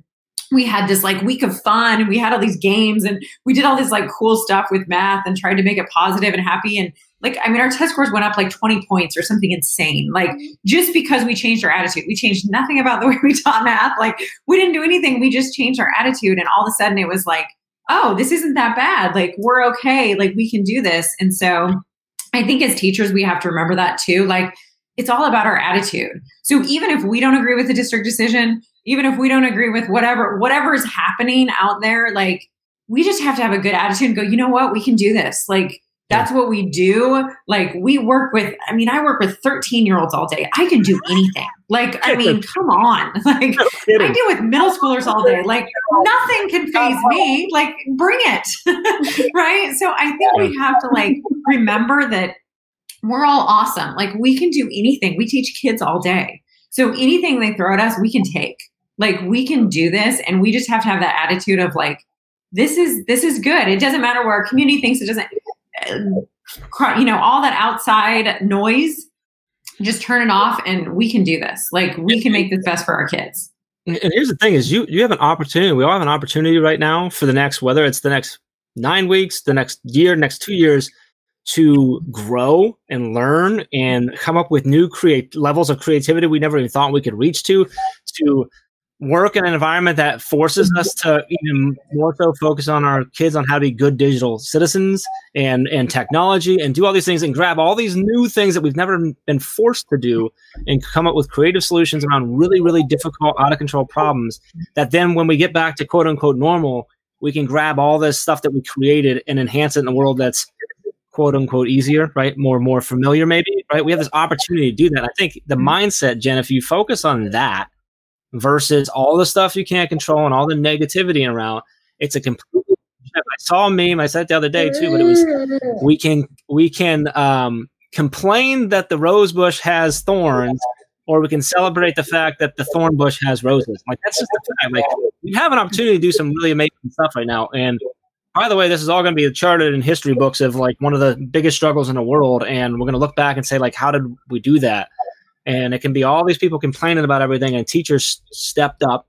we had this like week of fun and we had all these games and we did all this like cool stuff with math and tried to make it positive and happy. And like, I mean, our test scores went up like 20 points or something insane. Like mm-hmm. just because we changed our attitude, we changed nothing about the way <laughs> we taught math. Like we didn't do anything. We just changed our attitude. And all of a sudden it was like, oh, this isn't that bad. Like we're okay. Like we can do this. And so I think as teachers, we have to remember that too. Like it's all about our attitude. So even if we don't agree with the district decision, even if we don't agree with whatever whatever is happening out there, like we just have to have a good attitude and go, you know what, we can do this. Like that's what we do. Like we work with, I mean, I work with 13 year olds all day. I can do <laughs> anything. Like, I mean, come on. <laughs> Like I kidding. deal with middle schoolers all day. Like <laughs> nothing can phase me. Like bring it. right. So I think we have to like remember that we're all awesome. Like we can do anything. We teach kids all day. So anything they throw at us, we can take. Like we can do this and we just have to have that attitude of like this is this is good. It doesn't matter where our community thinks it doesn't uh, you know all that outside noise just turn it off and we can do this. Like we can make this best for our kids. And here's the thing: is you you have an opportunity. We all have an opportunity right now for the next, whether it's the next nine weeks, the next year, next two years, to grow and learn and come up with new create levels of creativity we never even thought we could reach to. To work in an environment that forces us to even more so focus on our kids on how to be good digital citizens and and technology and do all these things and grab all these new things that we've never been forced to do and come up with creative solutions around really really difficult out of control problems that then when we get back to quote unquote normal we can grab all this stuff that we created and enhance it in a world that's quote unquote easier right? More more familiar maybe right? We have this opportunity to do that. I think the mindset jen if you focus on that versus all the stuff you can't control and all the negativity around it's a complete i saw a meme i said it the other day too but it was we can we can um, complain that the rose bush has thorns, or we can celebrate the fact that the thorn bush has roses. Like that's just the fact. Like we have an opportunity to do some really amazing stuff right now. And by the way, this is all going to be charted in history books of like one of the biggest struggles in the world, and we're going to look back and say like, how did we do that? And it can be all these people complaining about everything, and teachers stepped up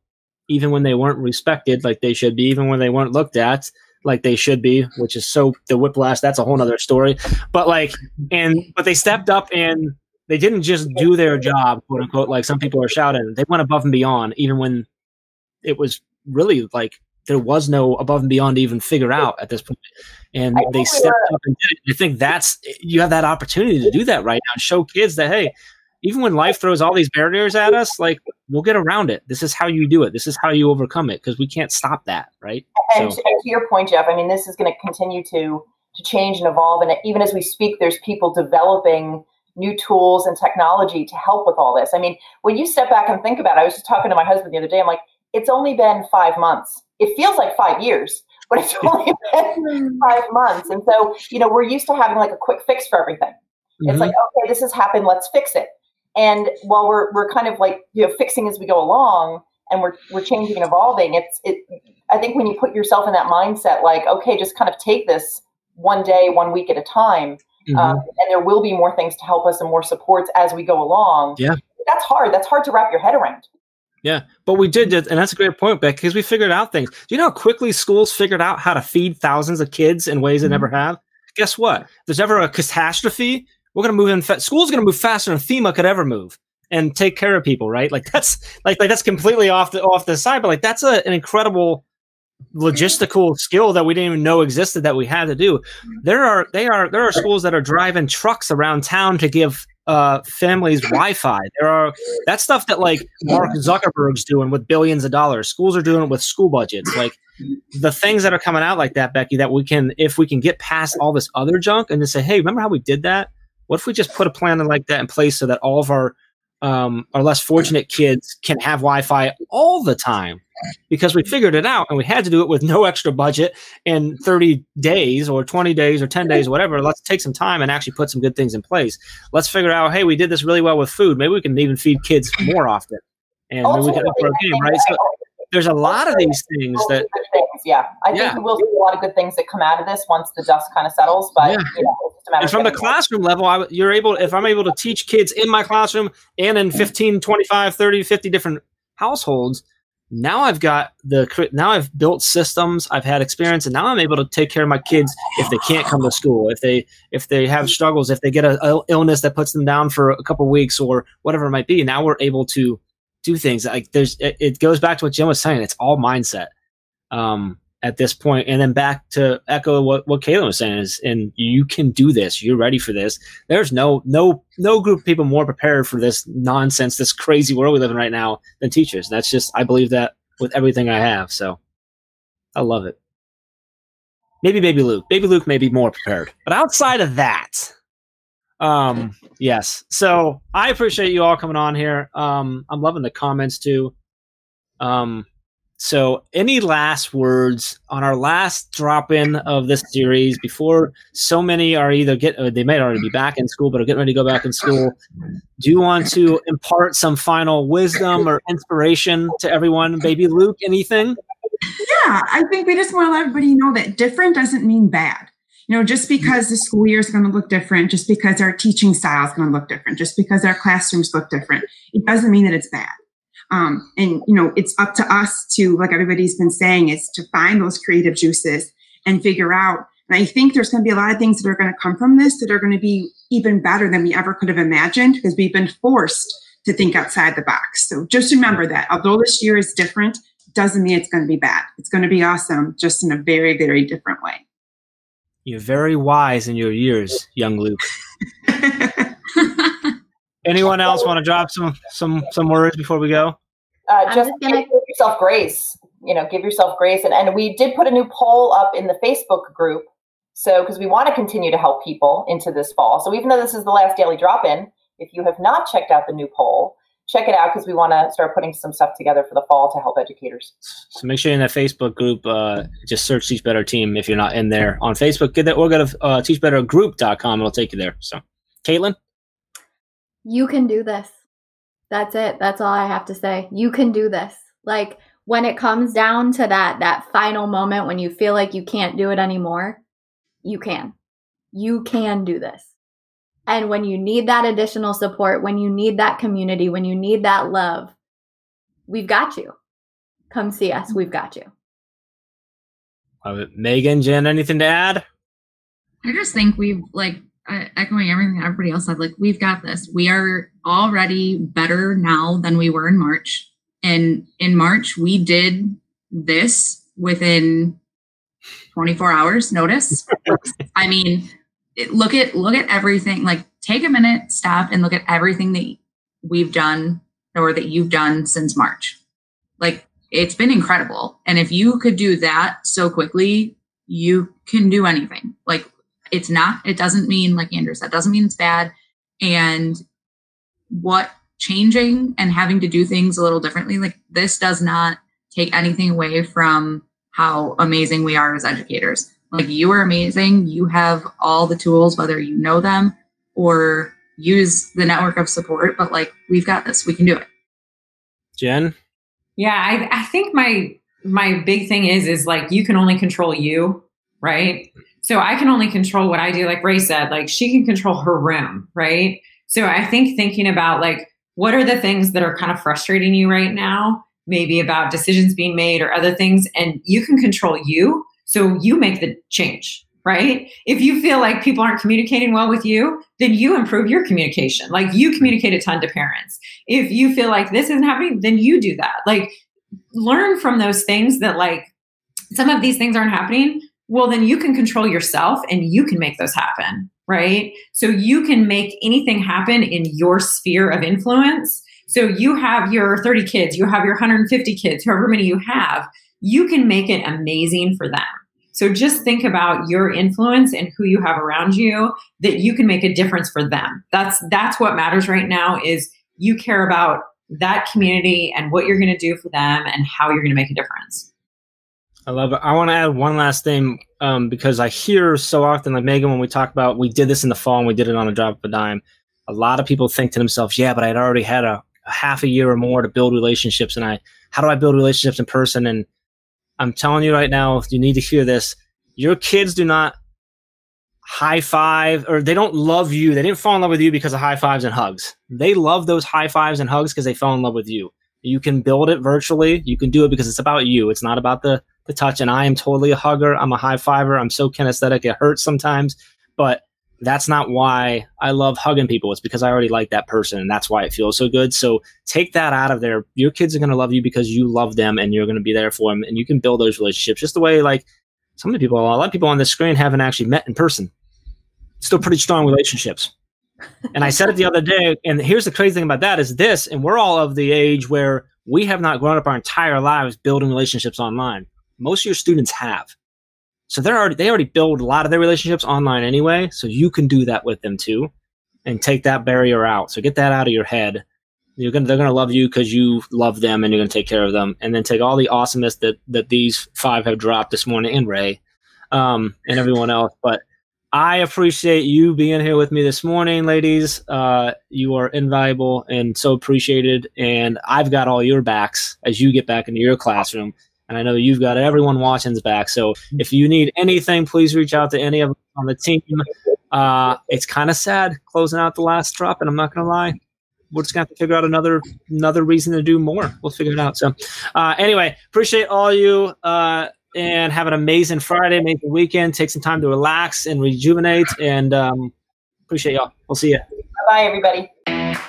even when they weren't respected like they should be, even when they weren't looked at like they should be, which is so the whiplash. That's a whole nother story. But like, and but they stepped up and they didn't just do their job, quote unquote, like some people are shouting. They went above and beyond, even when it was really like there was no above and beyond to even figure out at this point. And they stepped up and did it. I think that's you have that opportunity to do that right now and show kids that hey, even when life throws all these barriers at us, like we'll get around it. This is how you do it. This is how you overcome it because we can't stop that, right? And, so. and to your point, Jeff, I mean, this is going to continue to to change and evolve. And even as we speak, there's people developing new tools and technology to help with all this. I mean, when you step back and think about it, I was just talking to my husband the other day. I'm like, it's only been five months. It feels like five years, <laughs> but it's only been five months. And so, you know, we're used to having like a quick fix for everything. Mm-hmm. It's like, okay, this has happened, let's fix it. And while we're we're kind of like you know fixing as we go along, and we're we're changing and evolving, it's it. I think when you put yourself in that mindset, like okay, just kind of take this one day, one week at a time, mm-hmm. um, and there will be more things to help us and more supports as we go along. Yeah, that's hard. That's hard to wrap your head around. Yeah, but we did, and that's a great point, Beck, because we figured out things. Do you know how quickly schools figured out how to feed thousands of kids in ways mm-hmm. they never have? Guess what? If there's ever a catastrophe, we're going to move in. Fa- school's going to move faster than FEMA could ever move and take care of people, right? Like that's like like that's completely off the off the side, but like that's a, an incredible logistical skill that we didn't even know existed that we had to do. There are they are there are schools that are driving trucks around town to give uh, families Wi-Fi. There are that stuff that like Mark Zuckerberg's doing with billions of dollars. Schools are doing it with school budgets. Like the things that are coming out like that, Becky, that we can if we can get past all this other junk and just say, hey, remember how we did that? What if we just put a plan like that in place so that all of our um, our less fortunate kids can have Wi-Fi all the time? Because we figured it out and we had to do it with no extra budget in 30 days or 20 days or 10 days, or whatever. Let's take some time and actually put some good things in place. Let's figure out, hey, we did this really well with food. Maybe we can even feed kids more often. And we can up our game, right? So there's a lot of these things that things, yeah. I think we will see a lot of good things that come out of this once the dust kind of settles but yeah. you know, and from the classroom level I, you're able if i'm able to teach kids in my classroom and in 15 25 30 50 different households now i've got the now i've built systems i've had experience and now i'm able to take care of my kids if they can't come to school if they if they have struggles if they get a, a illness that puts them down for a couple weeks or whatever it might be now we're able to do things like there's it, it goes back to what jim was saying it's all mindset um, at this point. And then back to echo what, what Caitlin was saying is, and you can do this. You're ready for this. There's no, no, no group of people more prepared for this nonsense, this crazy world we live in right now than teachers. That's just, I believe that with everything I have. So I love it. Maybe Baby Luke. Baby Luke may be more prepared. But outside of that, um, yes. So I appreciate you all coming on here. Um, I'm loving the comments too. Um, so, any last words on our last drop in of this series before so many are either get they might already be back in school, but are getting ready to go back in school? Do you want to impart some final wisdom or inspiration to everyone? Baby Luke, anything? Yeah, I think we just want to let everybody know that different doesn't mean bad. You know, just because the school year is going to look different, just because our teaching style is going to look different, just because our classrooms look different, it doesn't mean that it's bad. Um, and you know, it's up to us to, like everybody's been saying, is to find those creative juices and figure out. And I think there's going to be a lot of things that are going to come from this that are going to be even better than we ever could have imagined because we've been forced to think outside the box. So just remember that although this year is different, doesn't mean it's going to be bad. It's going to be awesome, just in a very, very different way. You're very wise in your years, young Luke. <laughs> Anyone else want to drop some some some words before we go? Uh, just, just gonna... give yourself grace. You know, give yourself grace. And and we did put a new poll up in the Facebook group. So because we want to continue to help people into this fall. So even though this is the last daily drop in, if you have not checked out the new poll, check it out because we want to start putting some stuff together for the fall to help educators. So make sure you're in that Facebook group. Uh, just search Teach Better Team if you're not in there on Facebook. Get that or go to uh, teachbettergroup.com. It'll take you there. So, Caitlin you can do this. That's it. That's all I have to say. You can do this. Like when it comes down to that that final moment when you feel like you can't do it anymore, you can. You can do this. And when you need that additional support, when you need that community, when you need that love, we've got you. Come see us. We've got you. Uh, Megan, Jen, anything to add? I just think we've like uh, echoing everything everybody else said. Like we've got this. We are already better now than we were in March. And in March, we did this within 24 hours notice. <laughs> I mean, it, look at look at everything. Like take a minute, stop, and look at everything that we've done or that you've done since March. Like it's been incredible. And if you could do that so quickly, you can do anything. Like it's not, it doesn't mean, like Andrea said, doesn't mean it's bad. And what changing and having to do things a little differently, like this does not take anything away from how amazing we are as educators. Like you are amazing. You have all the tools, whether you know them or use the network of support, but like we've got this, we can do it. Jen? Yeah, I, I think my my big thing is is like you can only control you, right? So I can only control what I do. Like Ray said, like she can control her room, right? So I think thinking about like what are the things that are kind of frustrating you right now, maybe about decisions being made or other things, and you can control you. So you make the change, right? If you feel like people aren't communicating well with you, then you improve your communication. Like you communicate a ton to parents. If you feel like this isn't happening, then you do that. Like learn from those things that like some of these things aren't happening. Well, then you can control yourself and you can make those happen, right? So you can make anything happen in your sphere of influence. So you have your 30 kids, you have your 150 kids, however many you have, you can make it amazing for them. So just think about your influence and who you have around you that you can make a difference for them. That's that's what matters right now is you care about that community and what you're going to do for them and how you're going to make a difference. I love it. I want to add one last thing um, because I hear so often, like Megan, when we talk about we did this in the fall and we did it on a drop of a dime. A lot of people think to themselves, "Yeah, but I'd already had a, a half a year or more to build relationships, and I how do I build relationships in person?" And I'm telling you right now, you need to hear this. Your kids do not high five or they don't love you. They didn't fall in love with you because of high fives and hugs. They love those high fives and hugs because they fell in love with you. You can build it virtually. You can do it because it's about you. It's not about the the touch. And I am totally a hugger. I'm a high fiver. I'm so kinesthetic. It hurts sometimes, but that's not why I love hugging people. It's because I already like that person and that's why it feels so good. So take that out of there. Your kids are going to love you because you love them and you're going to be there for them and you can build those relationships just the way like some of the people, a lot of people on this screen haven't actually met in person. Still pretty strong relationships. and I said it the other day, and here's the crazy thing about that is this, and we're all of the age where we have not grown up our entire lives building relationships online. Most of your students have. So they're already they already build a lot of their relationships online anyway. So you can do that with them too, and take that barrier out. So get that out of your head. You're gonna they're gonna love you because you love them and you're gonna take care of them, and then take all the awesomeness that that these five have dropped this morning and Ray, um, and everyone else. But I appreciate you being here with me this morning, ladies. Uh, you are invaluable and so appreciated. And I've got all your backs as you get back into your classroom. And I know you've got everyone watching's back. So if you need anything, please reach out to any of us on the team. Uh, it's kind of sad closing out the last drop, and I'm not going to lie. We're just gonna have to figure out another another reason to do more. We'll figure it out. So, uh, anyway, appreciate all you uh, and have an amazing Friday, amazing weekend. Take some time to relax and rejuvenate. And um, appreciate y'all. We'll see you. Bye, everybody.